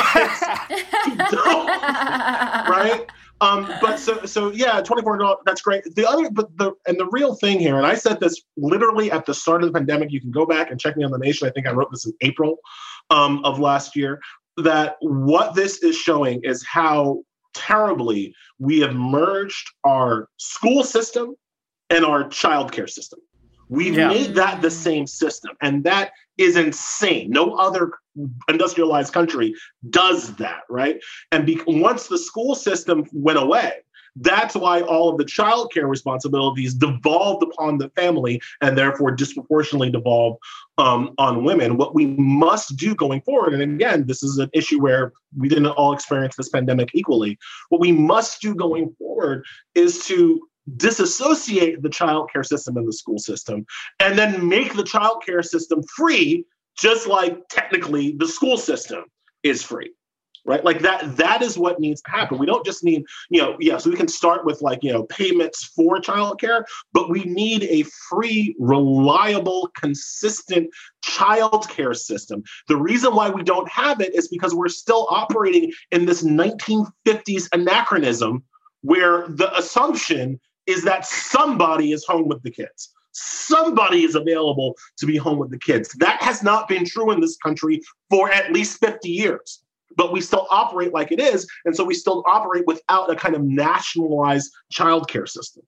right? Um but so so yeah 24 dollars that's great. The other but the and the real thing here and i said this literally at the start of the pandemic you can go back and check me on the nation. I think i wrote this in april um, of last year that what this is showing is how terribly we have merged our school system and our childcare system. We've Yeah. made that the same system, and that is insane. No other industrialized country does that, right? And be- once the school system went away, that's why all of the childcare responsibilities devolved upon the family and therefore disproportionately devolved um, on women. What we must do going forward, and again, this is an issue where we didn't all experience this pandemic equally. What we must do going forward is to disassociate the childcare system and the school system and then make the childcare system free, just like technically the school system is free right? Like that that is what needs to happen. We don't just need you know yes we can start with like you know payments for childcare but we need a free reliable consistent childcare system. The reason why we don't have it is because we're still operating in this 1950s anachronism where the assumption is that somebody is home with the kids. Somebody is available to be home with the kids. That has not been true in this country for at least 50 years but we still operate like it is. And so we still operate without a kind of nationalized childcare system.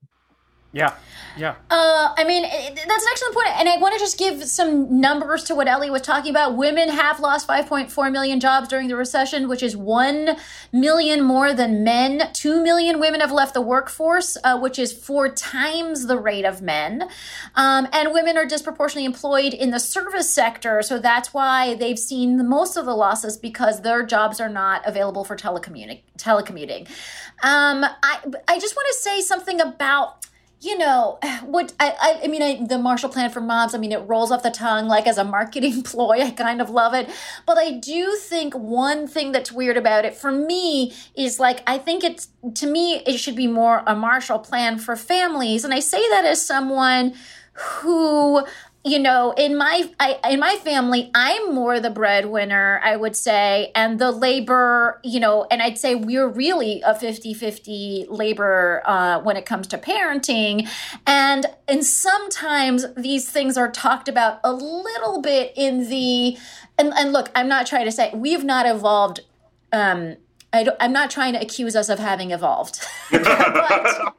Yeah. Yeah. Uh, I mean, that's an excellent point. And I want to just give some numbers to what Elie was talking about. Women have lost 5.4 million jobs during the recession, which is 1 million more than men. 2 million women have left the workforce, uh, which is four times the rate of men. Um, and women are disproportionately employed in the service sector. So that's why they've seen most of the losses because their jobs are not available for telecommuting. telecommuting. Um, I, I just want to say something about you know [sighs] what I, I, I mean I, the marshall plan for moms i mean it rolls off the tongue like as a marketing [laughs] ploy i kind of love it. But i do think one thing that's weird about it for me is like i think it's to me it should be more a marshall plan for families. And i say that as someone who you know in my I, in my family i'm more the breadwinner i would say and the labor you know and i'd say we're really a 50-50 labor uh, when it comes to parenting. And and sometimes these things are talked about a little bit in the and, and look i'm not trying to say we've not evolved um I am not trying to accuse us of having evolved. [laughs] [laughs] But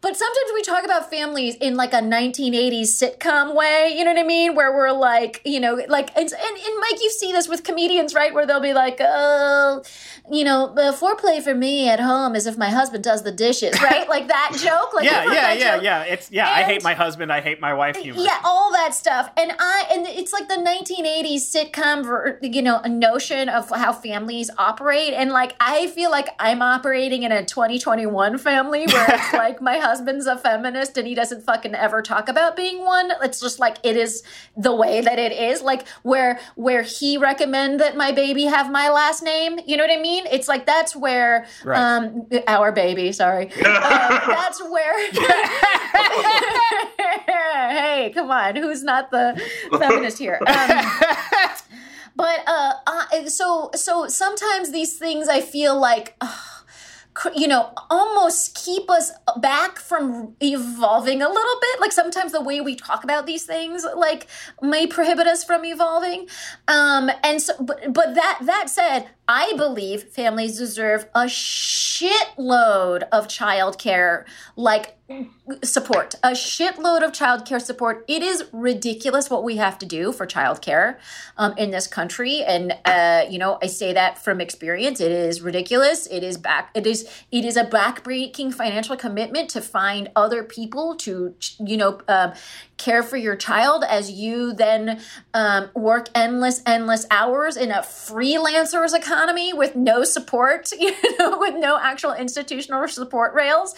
but sometimes we talk about families in like a 1980s sitcom way, you know what I mean? Where we're like, you know, like, and, and, and Mike, you see this with comedians, right? Where they'll be like, oh, you know, the foreplay for me at home is if my husband does the dishes, [laughs] right? like that joke. Like yeah, yeah, yeah, joke. yeah. It's yeah. And, I hate my husband. I hate my wife. Humor. Yeah, all that stuff. And I and it's like the 1980s sitcom, you know, a notion of how families operate. And like I feel like I'm operating in a 2021 family where it's [laughs] like my husband's a feminist and he doesn't fucking ever talk about being one. It's just like it is the way that it is. Like where where he recommend that my baby have my last name. You know what I mean? It's like that's where right. um our baby, sorry. uh, [laughs] that's where [laughs] Hey, come on. Who's not the feminist here? Um, [laughs] but uh, uh, so so sometimes these things I feel like uh, you know, almost keep us back from evolving a little bit. Like sometimes the way we talk about these things, like, may prohibit us from evolving. Um, and so, but, but that that said, I believe families deserve a shitload of childcare, like support, a shitload of childcare support. It is ridiculous what we have to do for childcare um, in this country, and uh, you know I say that from experience. It is ridiculous. It is back. It is it is a backbreaking financial commitment to find other people to you know uh, care for your child as you then um, work endless endless hours in a freelancer's economy with no support [laughs] you know with no actual institutional support rails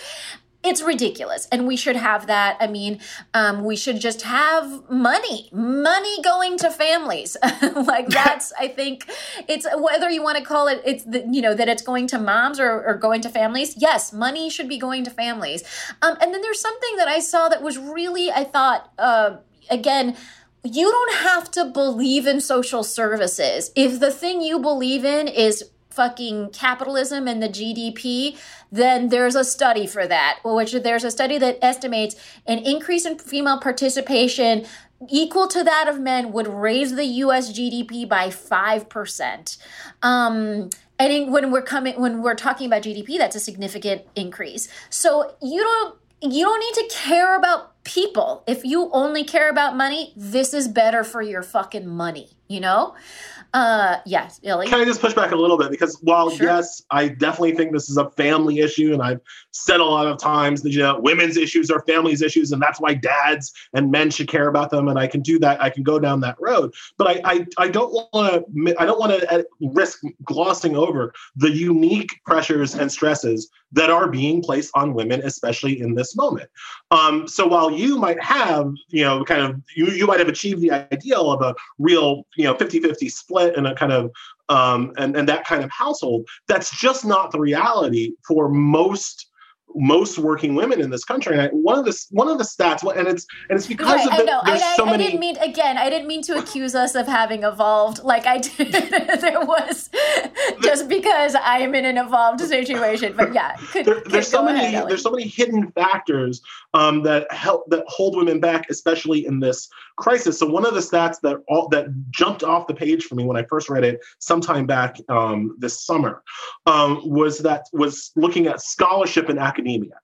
it's ridiculous. And we should have that. I mean um, we should just have money money going to families. [laughs] Like that's i think it's whether you want to call it it's the, you know that it's going to moms or, or going to families yes money should be going to families. Um, and then there's something that i saw that was really i thought uh, again you don't have to believe in social services. If the thing you believe in is fucking capitalism and the GDP, then there's a study for that, which there's a study that estimates an increase in female participation equal to that of men would raise the US GDP by 5%. Um, and when we're coming when we're talking about GDP, that's a significant increase. So you don't you don't need to care about people. If you only care about money, this is better for your fucking money, you know? Uh, yes, Billy. Can I just push back a little bit? Because while sure. yes, I definitely think this is a family issue, and I've said a lot of times that you know women's issues are families' issues, and that's why dads and men should care about them. And I can do that. I can go down that road. But I I, I don't want to I don't want to risk glossing over the unique pressures and stresses that are being placed on women, especially in this moment. Um, so while you might have, you know, kind of, you, you might have achieved the ideal of a real, you know, 50 50 split and a kind of, um, and, and that kind of household, that's just not the reality for most most working women in this country. And I, one of the one of the stats, and it's and it's because Right, of I the, know. there's I, so I, many. I didn't mean again. I didn't mean to accuse us of having evolved like I did. [laughs] there was just because I am in an evolved situation. But yeah, could, there, could there's so many ahead, there's so many hidden factors um, that help that hold women back, especially in this crisis. So one of the stats that all that jumped off the page for me when I first read it sometime back um, this summer um, was that was looking at scholarship in academia.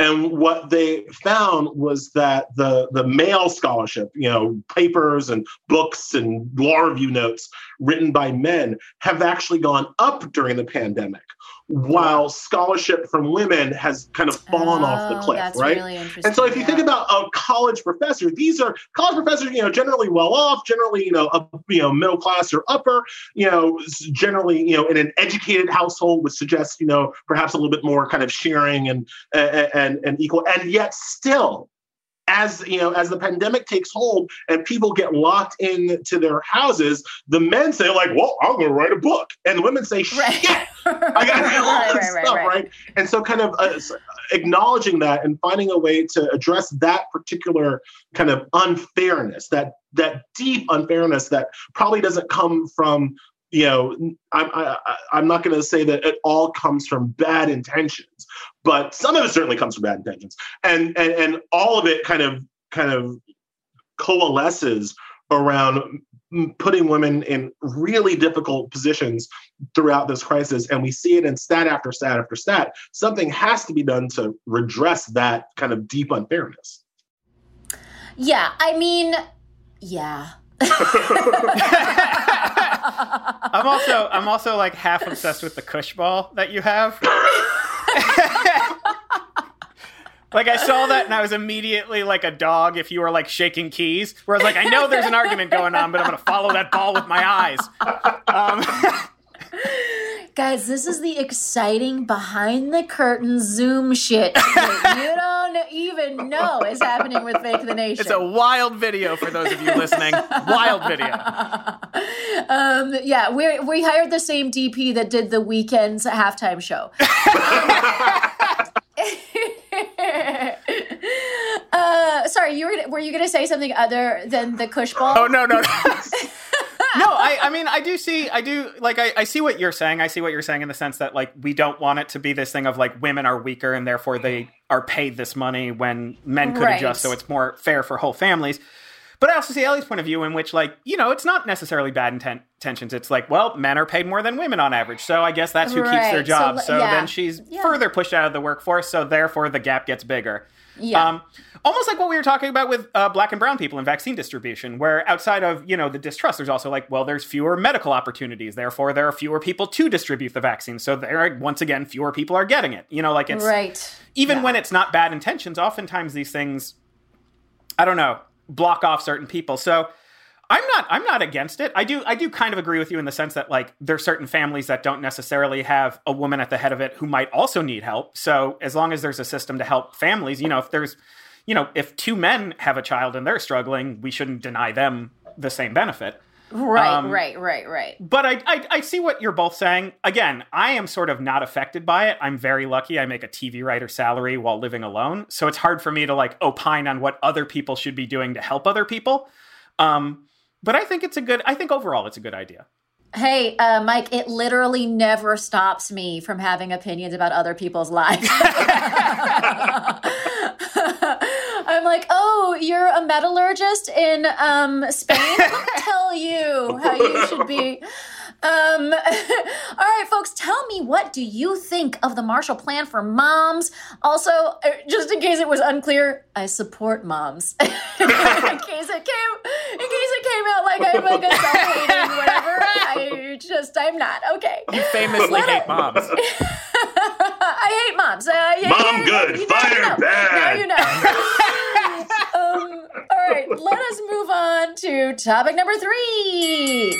And what they found was that the the male scholarship, you know, papers and books and law review notes written by men have actually gone up during the pandemic, while scholarship from women has kind of fallen off the Oh, cliff, that's right? really interesting. And so if you think about a college professor, these are college professors, you know, generally well off, generally, you know, up, you know, middle class or upper, you know, generally, you know, in an educated household would suggest, you know, perhaps a little bit more kind of sharing and and and equal. And yet still, as you know, as the pandemic takes hold and people get locked into their houses, the men say like, "Well, I'm going to write a book," and the women say, [laughs] Right. I got to do all Right, this right, stuff, right. right. And so, kind of uh, acknowledging that and finding a way to address that particular kind of unfairness, that that deep unfairness that probably doesn't come from, you know, I'm I, I- I'm not going to say that it all comes from bad intentions, but some of it certainly comes from bad intentions, and and and all of it kind of kind of coalesces around putting women in really difficult positions throughout this crisis. And we see it in stat after stat after stat. Something has to be done to redress that kind of deep unfairness. Yeah, I mean, yeah. [laughs] [laughs] I'm also I'm also like half obsessed with the Koosh ball that you have. [laughs] like I saw that and I was immediately like a dog if you were like shaking keys. Where I was like, I know there's an argument going on, but I'm gonna follow that ball with my eyes. Um, [laughs] Guys, this is the exciting behind the curtain Zoom shit that you don't even know is happening with Fake the Nation. it's a wild video for those of you listening. Wild video. [laughs] um, yeah, we we hired the same DP that did the Weeknd's halftime show. [laughs] uh, sorry, you were were you going to say something other than the Koosh ball? Oh no no no. [laughs] no, I, I mean I do see I do like I, I see what you're saying. I see what you're saying in the sense that like we don't want it to be this thing of like women are weaker and therefore they are paid this money when men could Right. adjust so it's more fair for whole families. But I also see Elie's point of view in which like, you know, it's not necessarily bad inten- intentions. It's like, well, men are paid more than women on average. So I guess that's who keeps their Right. So, jobs. So, yeah. then she's Yeah. further pushed out of the workforce, so therefore the gap gets bigger. Yeah. Um, almost like what we were talking about with uh, black and brown people in vaccine distribution, where outside of you know the distrust, there's also like, well, there's fewer medical opportunities, therefore there are fewer people to distribute the vaccine. So there, are, once again, fewer people are getting it. You know, like it's right. even Yeah. when it's not bad intentions, oftentimes these things, I don't know, block off certain people. So I'm not I'm not against it. I do I do kind of agree with you in the sense that like there's certain families that don't necessarily have a woman at the head of it who might also need help. So as long as there's a system to help families, you know, if there's you know, if two men have a child and they're struggling, we shouldn't deny them the same benefit. Right, Um, right, right, right. But I, I I see what you're both saying. Again, I am sort of not affected by it. I'm very lucky. I make a TV writer salary while living alone, so it's hard for me to like opine on what other people should be doing to help other people. Um, but I think it's a good. I think overall it's a good idea. Hey, uh, Mike, it literally never stops me from having opinions about other people's lives. [laughs] I'm like, oh, you're a metallurgist in um, Spain? Me tell you how you should be. [laughs] Um, [laughs] all right, folks, tell me what do you think of the Marshall Plan for moms? Also, uh, just in case it was unclear, I support moms. [laughs] in case it came, in case it came out like I'm like a self-hating whatever. I just, I'm not. Okay. You famously hate moms. [laughs] I hate moms. Uh, yeah, Mom yeah, good, you know, fire you know. bad. Now you know. um, all right, let us move on to topic number three.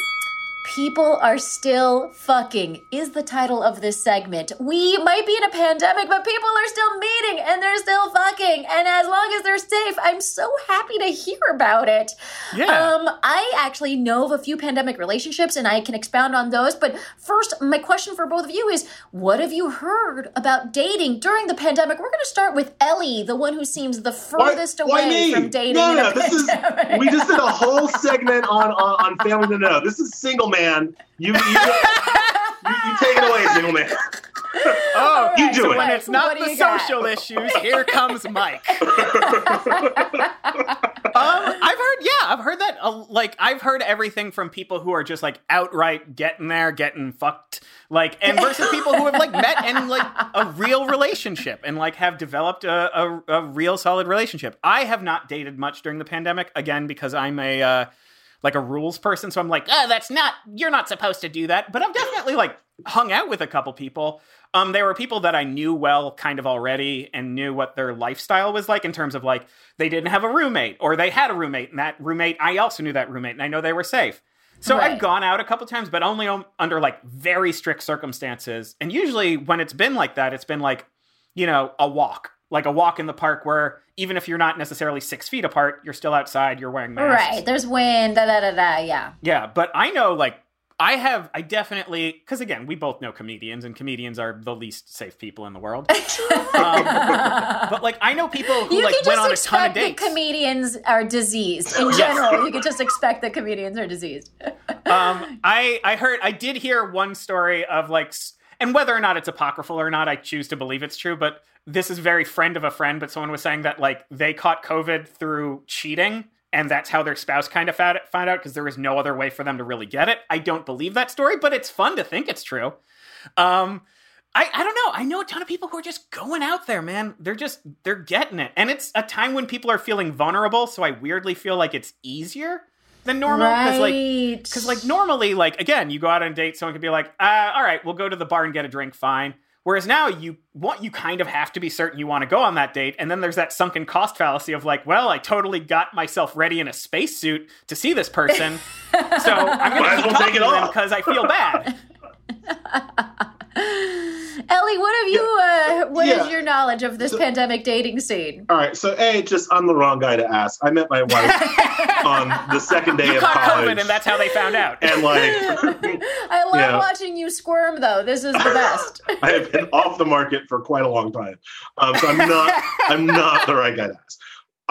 People are still fucking is the title of this segment. We might be in a pandemic, but people are still meeting and they're still fucking. And as long as they're safe, I'm so happy to hear about it. Yeah. Um, I actually know of a few pandemic relationships and I can expound on those. But first, my question for both of you is what have you heard about dating during the pandemic? We're going to start with Elie, the one who seems the furthest why away me? from dating. No, no, this is, we just did a whole [laughs] segment on on, on family to know. This is single man. You you, you, you take it away, single man. Oh, You do so it. when it's not What the you got? social issues, here comes Mike. [laughs] um, I've heard, yeah, I've heard that. Uh, like, I've heard everything from people who are just like outright getting there, getting fucked, like, and versus people who have like met and like a real relationship and like have developed a, a, a real solid relationship. I have not dated much during the pandemic again because I'm a uh, like a rules person, so I'm like, oh, that's not you're not supposed to do that. But I've definitely like hung out with a couple people. Um, they were people that I knew well, kind of already, and knew what their lifestyle was like in terms of like they didn't have a roommate or they had a roommate, and that roommate I also knew that roommate, and I know they were safe. So Right. I've gone out a couple times, but only under like very strict circumstances. And usually when it's been like that, it's been like, you know, a walk, like a walk in the park where even if you're not necessarily six feet apart, you're still outside, you're wearing masks. Right, there's wind, da da da da, yeah. Yeah, but I know like I have I definitely because again we both know comedians and comedians are the least safe people in the world. [laughs] um, but like I know people who You like went on a ton of expect that dates. comedians are diseased. In Yes. general, you can just expect that comedians are diseased. um, I I heard I did hear one story of like, and whether or not it's apocryphal or not, I choose to believe it's true. But this is very friend of a friend. But someone was saying that like they caught COVID through cheating, and that's how their spouse kind of found, found out because there was no other way for them to really get it. I don't believe that story, but it's fun to think it's true. Um, I, I don't know. I know a ton of people who are just going out there, man. They're just they're getting it, and it's a time when people are feeling vulnerable. So I weirdly feel like it's easier than normal because like right. because like normally, like again, you go out on a date, someone could be like, uh, "All right, we'll go to the bar and get a drink, fine." Whereas now you want you kind of have to be certain you want to go on that date, and then there's that sunken cost fallacy of like, "Well, I totally got myself ready in a spacesuit to see this person, so I'm Might going as to keep well talking take it to them because I feel bad." [laughs] [laughs] [laughs] Elie, what have you? Uh, what is Yeah. your knowledge of this pandemic dating scene? All right, so a just I'm the wrong guy to ask. I met my wife [laughs] on the second day You of college, COVID, and that's how they found out. [laughs] and like [laughs] I love Yeah. watching you squirm, though. This is the best. I have been off the market for quite a long time, um, so I'm not I'm not the right guy to ask.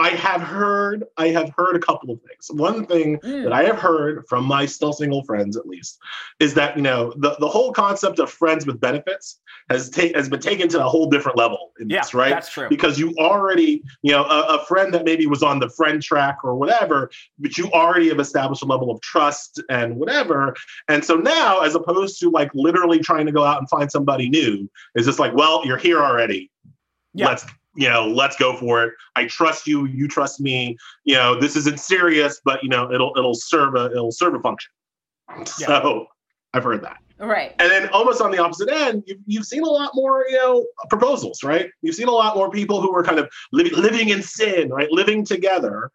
I have heard I have heard a couple of things. One thing Mm. that I have heard from my still single friends, at least, is that you know the, the whole concept of friends with benefits has ta- has been taken to a whole different level in yeah, this, right? That's true. because you already, you know, a, a friend that maybe was on the friend track or whatever, but you already have established a level of trust and whatever. And so now, as opposed to like literally trying to go out and find somebody new, it's just like, well, you're here already. Yeah. Let's, you know, let's go for it. I trust you. You trust me. You know, this isn't serious, but you know, it'll it'll serve a it'll serve a function. So I've heard that. right. And then almost on the opposite end, you've, you've seen a lot more, you know, proposals, right? You've seen a lot more people who are kind of living, living in sin, right? Living together,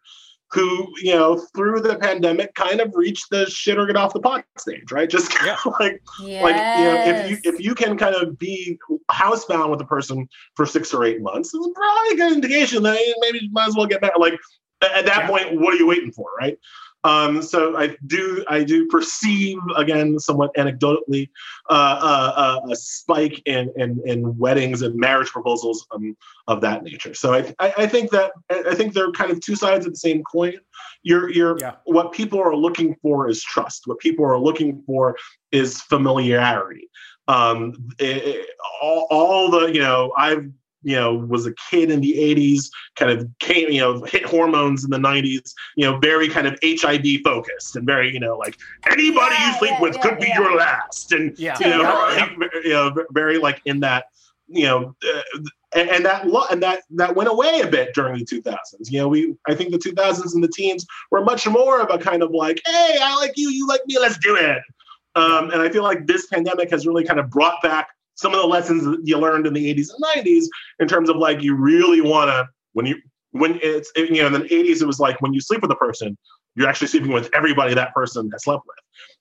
who, you know, through the pandemic kind of reached the shit or get off the pot stage, right? [laughs] Just kind Yeah. of like, Yes. like, you know, if you, if you can kind of be housebound with a person for six or eight months, it's probably a good indication that maybe you might as well get back. Like at that Yeah. point, what are you waiting for, right? Um, so I do I do perceive again somewhat anecdotally uh, uh, uh, a spike in, in in weddings and marriage proposals um, of that nature. So I, I I think that I I think they're kind of two sides of the same coin. You're you're Yeah. what people are looking for is trust. What people are looking for is familiarity. Um, it- it- all, all the you know I've you know was a kid in the 80s kind of came you know hit hormones in the 90s you know very kind of hiv focused and very you know like anybody Yeah, you sleep yeah, with yeah, could be your last and yeah. you know, Yeah. like, you know very like in that you know uh, and, and that lo- and that that went away a bit during the 2000s you know we i think the 2000s and the teens were much more of a kind of like hey i like you you like me let's do it um, and i feel like this pandemic has really kind of brought back some of the lessons that you learned in the 80s and 90s in terms of like you really want to when you when it's you know in the 80s it was like when you sleep with a person you're actually sleeping with everybody that person has slept with.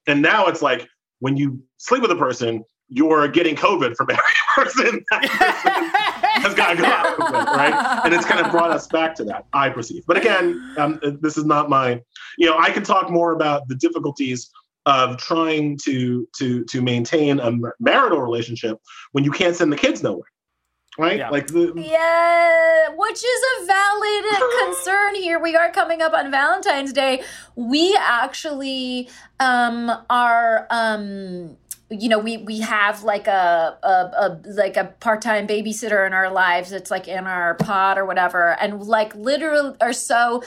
And now it's like when you sleep with a person, you're getting COVID from [laughs] every person that person has gotten [laughs] COVID, right? And it's kind of brought us back to that, I perceive. But again, um, this is not my, you know, I can talk more about the difficulties of trying to to to maintain a marital relationship when you can't send the kids nowhere right? Yeah. Like the Yeah, which is a valid [laughs] concern here. We are coming up on Valentine's Day. We actually um are um you know we we have like a, a, a like a part-time babysitter in our lives it's like in our pod or whatever and like literally or so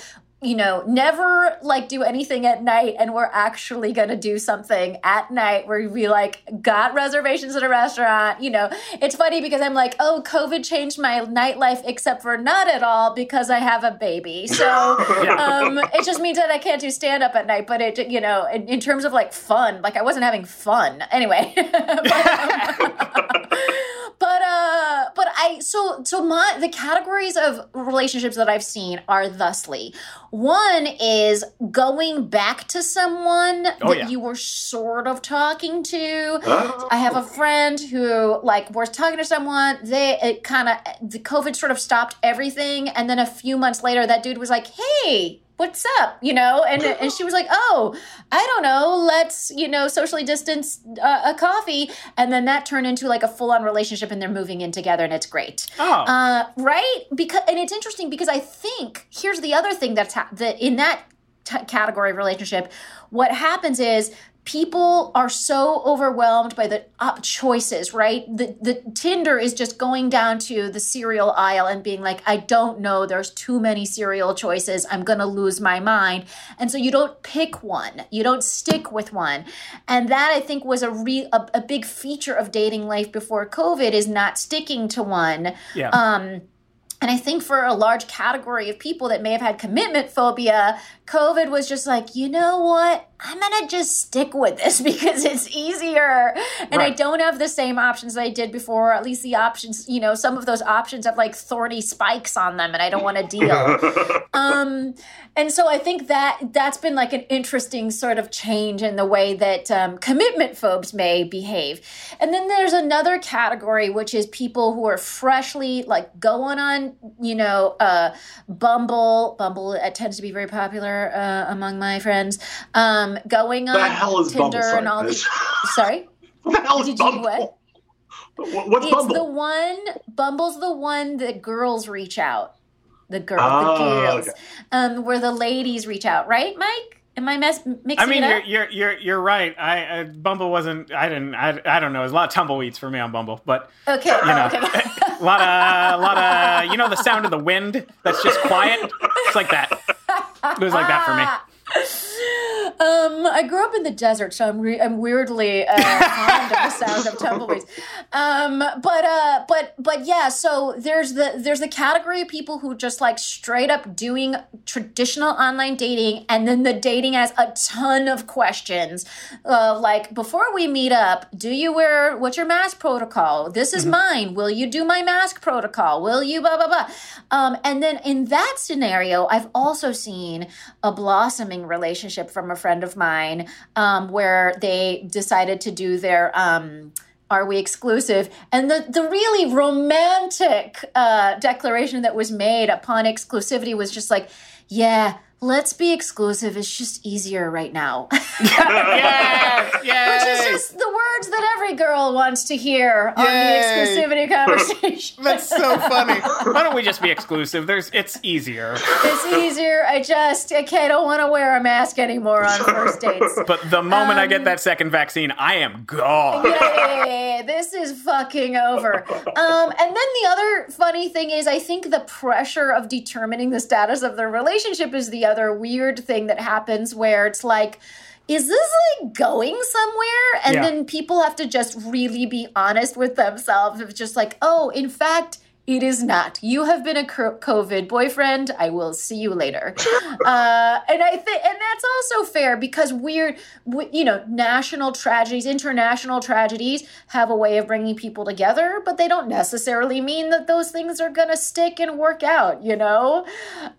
you know, never like do anything at night and we're actually going to do something at night where we like got reservations at a restaurant. You know, it's funny because I'm like, oh, COVID changed my nightlife except for not at all because I have a baby. So [laughs] um, it just means that I can't do stand up at night. But it, you know, in, in terms of like fun, like I wasn't having fun anyway. [laughs] but, um, [laughs] but uh but i so so my the categories of relationships that i've seen are thusly one is going back to someone Oh, that yeah. you were sort of talking to Oh. i have a friend who like was talking to someone they it kind of the covid sort of stopped everything and then a few months later that dude was like hey what's up? you know? And [laughs] and she was like oh i don't know let's you know socially distance uh, a coffee. And then that turned into like a full-on relationship and they're moving in together and it's great. Oh. uh, right? Because and it's interesting because i think here's the other thing that's ha- that in that t- category of relationship what happens is people are so overwhelmed by the up choices right? The the tinder is just going down to the cereal aisle and being like i don't know. There's too many cereal choices. I'm going to lose my mind. And so you don't pick one. You don't stick with one. And that i think was a re a, a big feature of dating life before covid is not sticking to one. Yeah. um and I think for a large category of people that may have had commitment phobia, COVID was just like, you know what? I'm going to just stick with this [laughs] because it's easier. And I don't have the same options that I did before. At least the options, you know, some of those options have like thorny spikes on them and I don't want to deal. [laughs] um, and so I think that that's been like an interesting sort of change in the way that um, commitment phobes may behave. And then there's another category, which is people who are freshly like going on, you know, uh, Bumble. Bumble it tends to be very popular uh, among my friends. Um, going on the hell is Tinder Bumble? and all [laughs] Sorry, these. Sorry. what the hell is Did you Bumble? what? What- What's it's Bumble? the one. Bumble's the one that girls reach out. The girl, Oh, the girls, okay. um, where the ladies reach out, right, Mike? Am I mess mixing I mean, it you're, up? you're you're you're right. I, I Bumble wasn't. I didn't. I, I don't know. There's a lot of tumbleweeds for me on Bumble, but Okay, you know, okay. a lot of a lot of you know the sound of the wind that's just quiet. It's like that. It was like that for me. [laughs] Um, I grew up in the desert, so I'm re- I'm weirdly uh, [laughs] fond of the sound of tumbleweeds. Um, but uh, but but yeah, so there's the there's the category of people who just like straight up doing traditional online dating, and then the dating has a ton of questions, uh, like before we meet up, do you wear what's your mask protocol? This is mine. Will you do my mask protocol? Will you blah blah blah? Um, and then in that scenario, I've also seen a blossoming relationship from a friend of mine um, where they decided to do their um, are we exclusive? And the, the really romantic uh, declaration that was made upon exclusivity was just like yeah let's be exclusive. It's just easier right now. [laughs] [laughs] Yes, which is yes. just the words that every girl wants to hear on the exclusivity [laughs] conversation That's so funny. Why don't we just be exclusive? There's. It's easier. it's easier i just okay, i don't want to wear a mask anymore on first dates [laughs] But the moment I get Um, that second vaccine, I am gone. [laughs] Yay, this is fucking over. Um, and then the other funny thing is, I think the pressure of determining the status of the relationship is the other weird thing that happens where it's like, is this like going somewhere? And Yeah. then people have to just really be honest with themselves. It's just like, oh, in fact, it is not. You have been a COVID boyfriend. I will see you later. [laughs] uh, and I think, and that's also fair because weird, we, you know, national tragedies, international tragedies have a way of bringing people together, but they don't necessarily mean that those things are going to stick and work out. You know.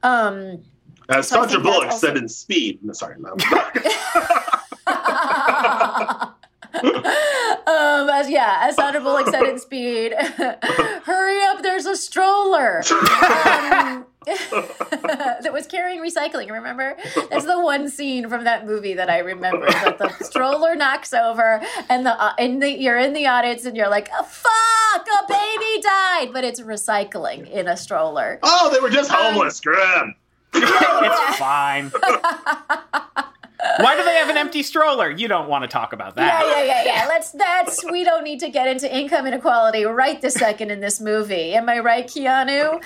Um, As So Sandra Bullock also- said in Speed. No, sorry, no. [laughs] [laughs] um, as yeah, as Sandra Bullock said in Speed, [laughs] hurry up, there's a stroller. Um, that was carrying recycling, remember? That's the one scene from that movie that I remember. That the stroller knocks over and the uh, in the you're in the audience and you're like, oh, fuck, a baby died, but it's recycling in a stroller. oh, they were just homeless. Screw 'em. It's fine. Why do they have an empty stroller? You don't want to talk about that. Yeah, yeah, yeah, yeah. Let's. That's. We don't need to get into income inequality right this second in this movie. Am I right, Keanu?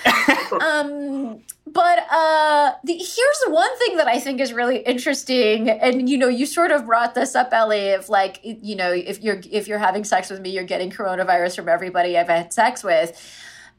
[laughs] um. But uh, the, here's one thing that I think is really interesting, and you know, you sort of brought this up, Elie. If like, you know, if you're if you're having sex with me, you're getting coronavirus from everybody I've had sex with.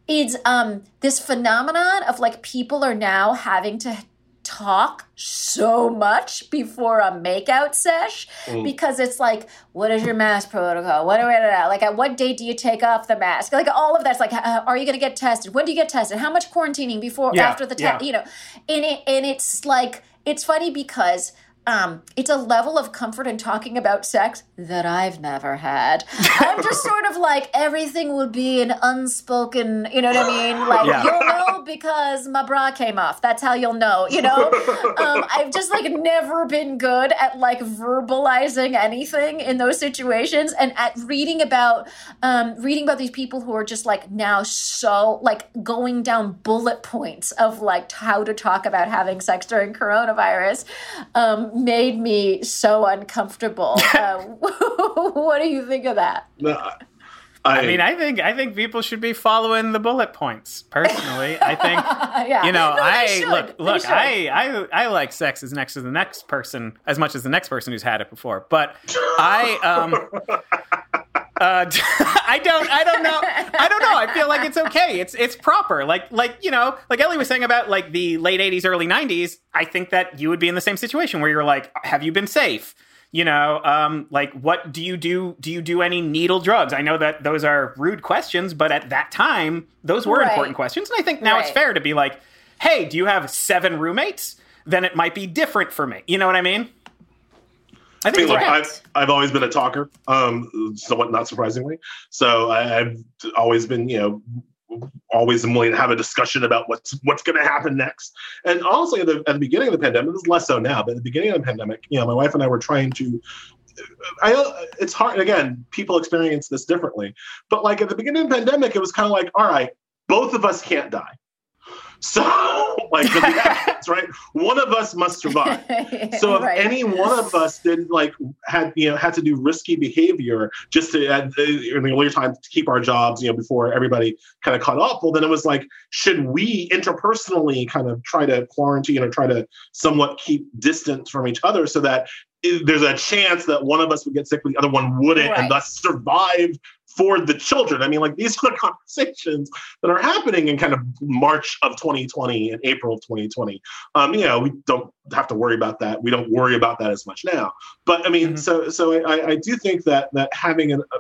It's um this phenomenon of like people are now having to talk so much before a makeout sesh because it's like, what is your mask protocol? What like? At what date do you take off the mask? Like all of that's like, uh, are you going to get tested? When do you get tested? How much quarantining before Yeah, after the test? yeah. You know, and it and it's like it's funny because. Um, it's a level of comfort in talking about sex that I've never had. I'm just [laughs] sort of like everything will be an unspoken, you know what I mean? [laughs] Like Yeah. you'll know because my bra came off. That's how you'll know, you know? um, [laughs] I've just like never been good at like verbalizing anything in those situations and at reading about um, reading about these people who are just like now so like going down bullet points of like how to talk about having sex during coronavirus um, made me so uncomfortable. [laughs] uh, [laughs] what do you think of that? No, I, I mean, I think I think people should be following the bullet points. Personally, [laughs] I think yeah. you know, No, I look, look. I, I, I like sex as next to the next person as much as the next person who's had it before. But I, um, uh, [laughs] I don't, I don't know, I don't know. I feel like it's okay. It's, it's proper. Like, like you know, like Elie was saying about like the late '80s, early '90s. I think that you would be in the same situation where you're like, have you been safe? You know, um, like what do you do? Do you do any needle drugs? I know that those are rude questions, but at that time, those were Right. important questions. And I think now it's fair to be like, hey, do you have seven roommates? Then it might be different for me. You know what I mean? I I think mean, look. I've I've always been a talker, um, somewhat not surprisingly. So I, I've always been, you know, always willing to have a discussion about what's what's going to happen next. And honestly, at the, at the beginning of the pandemic, this is less so now, but at the beginning of the pandemic, you know, my wife and I were trying to. I it's hard again. People experience this differently, but like at the beginning of the pandemic, it was kind of like, all right, both of us can't die. [laughs] So, like the [laughs] Atkins, right? One of us must survive. [laughs] So if Right. any one of us did like had you know had to do risky behavior just to uh, in the earlier time to keep our jobs you know before everybody kind of caught up, well then it was like should we interpersonally kind of try to quarantine or try to somewhat keep distance from each other so that there's a chance that one of us would get sick, the other one wouldn't, Right. and thus survive for the children. I mean, like these are the [laughs] conversations that are happening in kind of March of 2020 and April of 2020 um, you know, we don't have to worry about that. We don't worry about that as much now. But I mean, Mhm. so so I, I do think that that having an a,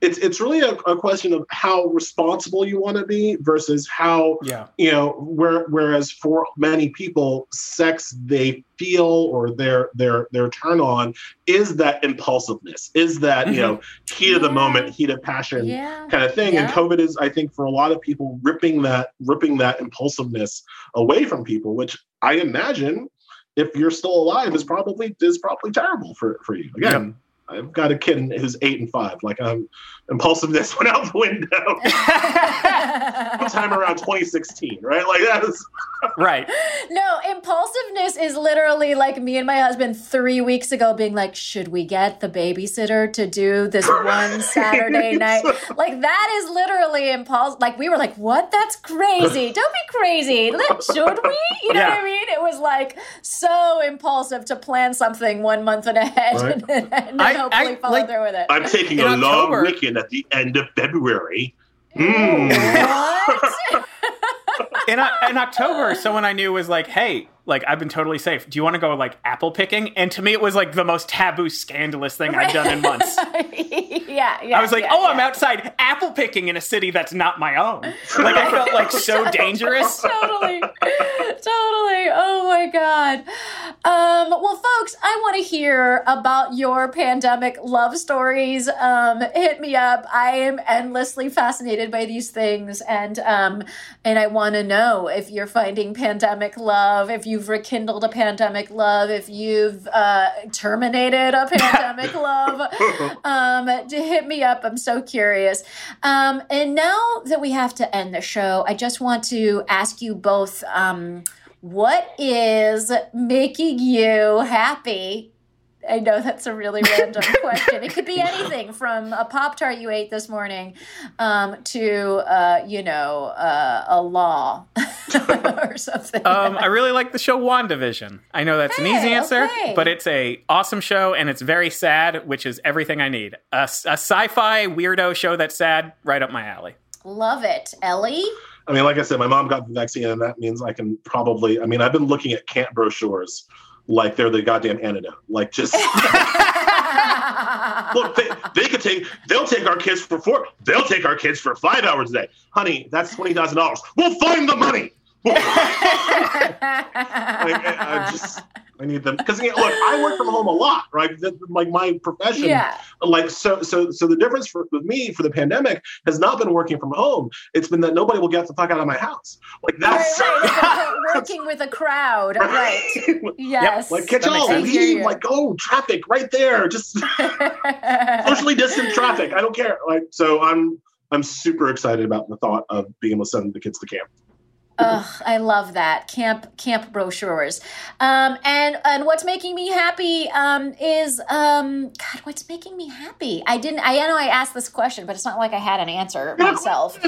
it's it's really a, a question of how responsible you want to be versus how yeah. you know where whereas for many people sex they feel or their their their turn on is that impulsiveness is that you know mm-hmm. heat of the moment heat of passion yeah. kind of thing. And COVID is, I think, for a lot of people, ripping that ripping that impulsiveness away from people, which I imagine, if you're still alive, is probably is probably terrible for for you. Again, I've got a kid who's eight and five. Like, um, impulsiveness went out the window [laughs] sometime around 2016, right? Like that is [laughs] right. No, impulsiveness is literally like me and my husband three weeks ago being like, should we get the babysitter to do this [laughs] one Saturday night? Like that is literally impulse. Like we were like, what? That's crazy. Don't be crazy. Let- Should we? You know what I mean? It was like so impulsive to plan something one month and ahead Right. and and I- hopefully I- follow like- through with it. I'm taking In a long October- weekend at the end of February. Mm. What? [laughs] [laughs] in, in October, someone I knew was like, "Hey, like I've been totally safe. Do you want to go like apple picking? And to me, it was like the most taboo, scandalous thing I've done in months. [laughs] yeah, yeah. I was like, yeah, oh, yeah. I'm outside apple picking in a city that's not my own. [laughs] Like I felt like so [laughs] dangerous. totally totally oh my god um well folks i want to hear about your pandemic love stories um hit me up i am endlessly fascinated by these things and um and i want to know if you're finding pandemic love if you've rekindled a pandemic love if you've uh terminated a [laughs] pandemic love [laughs] um to hit me up. I'm so curious. Um and now that we have to end the show i just want to ask you both um what is making you happy I know that's a really random [laughs] question. It could be anything from a Pop Tart you ate this morning um, to, uh, you know, uh, a law [laughs] or something. Um, I really like the show WandaVision. I know that's an easy answer, okay. but it's a awesome show and it's very sad, which is everything I need. A sci-fi weirdo show that's sad, right up my alley. Love it. Elie? I mean, like I said, my mom got the vaccine, and that means I can probably. I mean, I've been looking at camp brochures like they're the goddamn antidote. Like, just [laughs] look, they, they could take. They'll take our kids for four. They'll take our kids for five hours a day, honey. That's twenty thousand dollars. We'll find the money. [laughs] Like, I, I just. I need them because look, I work from home a lot, right? That- Like my profession, yeah. like so so so the difference for with me for the pandemic has not been working from home it's been that nobody will get the fuck out of my house like that's Right, right. [laughs] So working with a crowd. Right. Yes. like catch That makes all sense. I hear leave like oh traffic right there just [laughs] socially distant traffic i don't care like so i'm i'm super excited about the thought of being able to send the kids to camp Ugh, I love that camp camp brochures. Um, and and what's making me happy um, is um, God. What's making me happy? I didn't. I know I asked this question, but it's not like I had an answer myself.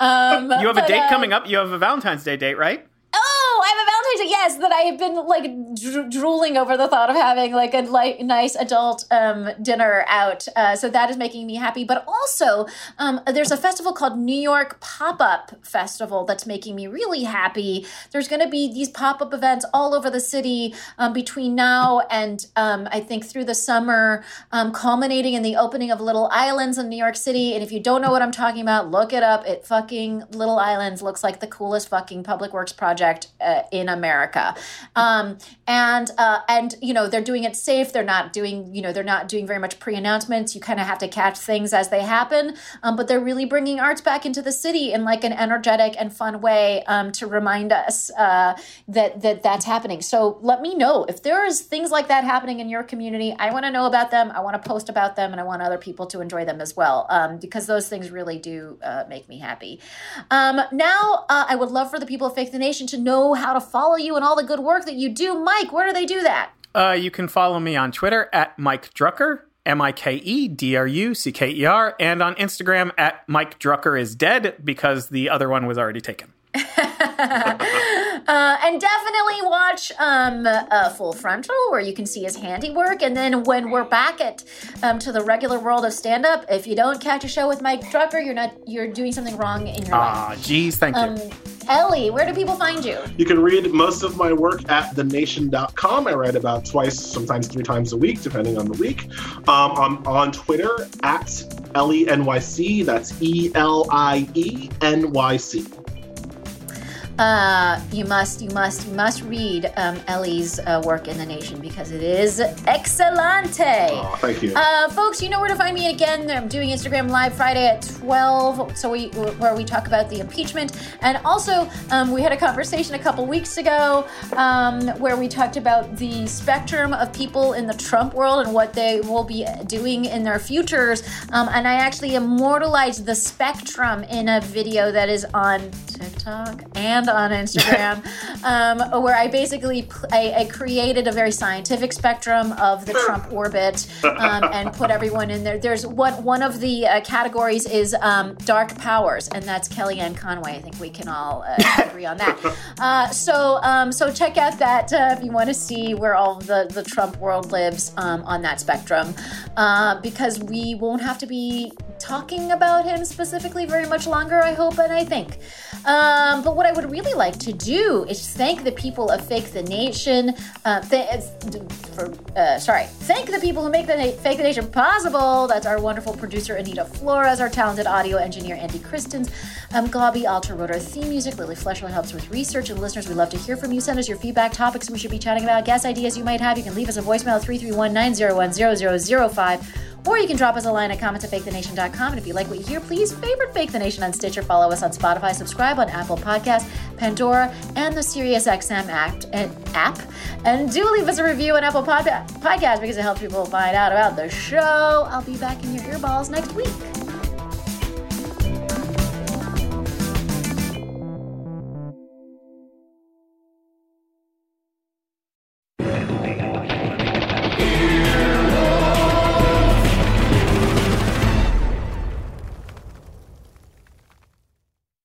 Um, You have a but, date uh, coming up. You have a Valentine's Day date, right? Oh, I have a Valentine's Day. Yes, that I have been like dro- drooling over the thought of having like a like nice adult um, dinner out. Uh, so that is making me happy. But also, um, there's a festival called New York Pop Up Festival that's making me really happy. There's going to be these pop up events all over the city um, between now and um, I think through the summer, um, culminating in the opening of Little Islands in New York City. And if you don't know what I'm talking about, look it up. It fucking Little Islands looks like the coolest fucking public works project uh, in America. Um, and uh, and you know they're doing it safe. They're not doing you know they're not doing very much pre announcements. You kind of have to catch things as they happen. Um, but they're really bringing arts back into the city in like an energetic and fun way um, to remind us uh, that that that's happening. So let me know if there is things like that happening in your community. I want to know about them. I want to post about them, and I want other people to enjoy them as well um, because those things really do uh, make me happy. Um, now, uh, I would love for the people of Fake the Nation to know how to follow you and all the good work that you do. Mike, where do they do that? Uh, you can follow me on Twitter at Mike Drucker, M I K E D R U C K E R, and on Instagram at Mike Drucker is dead because the other one was already taken. [laughs] [laughs] Uh, and definitely watch um, uh, Full Frontal, where you can see his handiwork. And then when we're back at um, to the regular world of stand up, if you don't catch a show with Mike Drucker, you're not you're doing something wrong in your life. Ah, geez, thank you. Um, Elie, where do people find you? You can read most of my work at thenation.com. I write about twice, sometimes three times a week, depending on the week. Um, I'm on Twitter at ElieNYC. That's E L I E N Y C. Uh, you must, you must, you must read um, Elie's uh, work in the Nation because it is excellente. Oh, thank you. Uh, folks, you know where to find me again. I'm doing Instagram Live Friday at 12, so we where we talk about the impeachment, and also um, we had a conversation a couple weeks ago um, where we talked about the spectrum of people in the Trump world and what they will be doing in their futures. Um, and I actually immortalized the spectrum in a video that is on TikTok and on Instagram, [laughs] um, where I basically pl- I, I created a very scientific spectrum of the Trump orbit um, and put everyone in there. There's one one of the uh, categories is um, dark powers, and that's Kellyanne Conway. I think we can all uh, agree on that. [laughs] Uh, so um, so check out that uh, if you want to see where all the the Trump world lives um, on that spectrum, uh, because we won't have to be talking about him specifically very much longer. I hope and I think. Um, but what I would really like to do is thank the people of Fake the Nation. Uh, th- for, uh, sorry, thank the people who make the Na- Fake the Nation possible. That's our wonderful producer Anita Flores, our talented audio engineer Andy Christens, um, Gabi Alter wrote our theme music. Lily Fleshwell helps with research. And listeners, we'd love to hear from you. Send us your feedback, topics we should be chatting about, guest ideas you might have. You can leave us a voicemail at 331 901 0005 or you can drop us a line at comments at fakethenation.com. And if you like what you hear, please favorite Fake the Nation on Stitcher, follow us on Spotify, subscribe on Apple Podcasts, Pandora, and the SiriusXM app, and, eh, app. And do leave us a review on Apple Pod- Podcast because it helps people find out about the show. I'll be back in your earballs next week.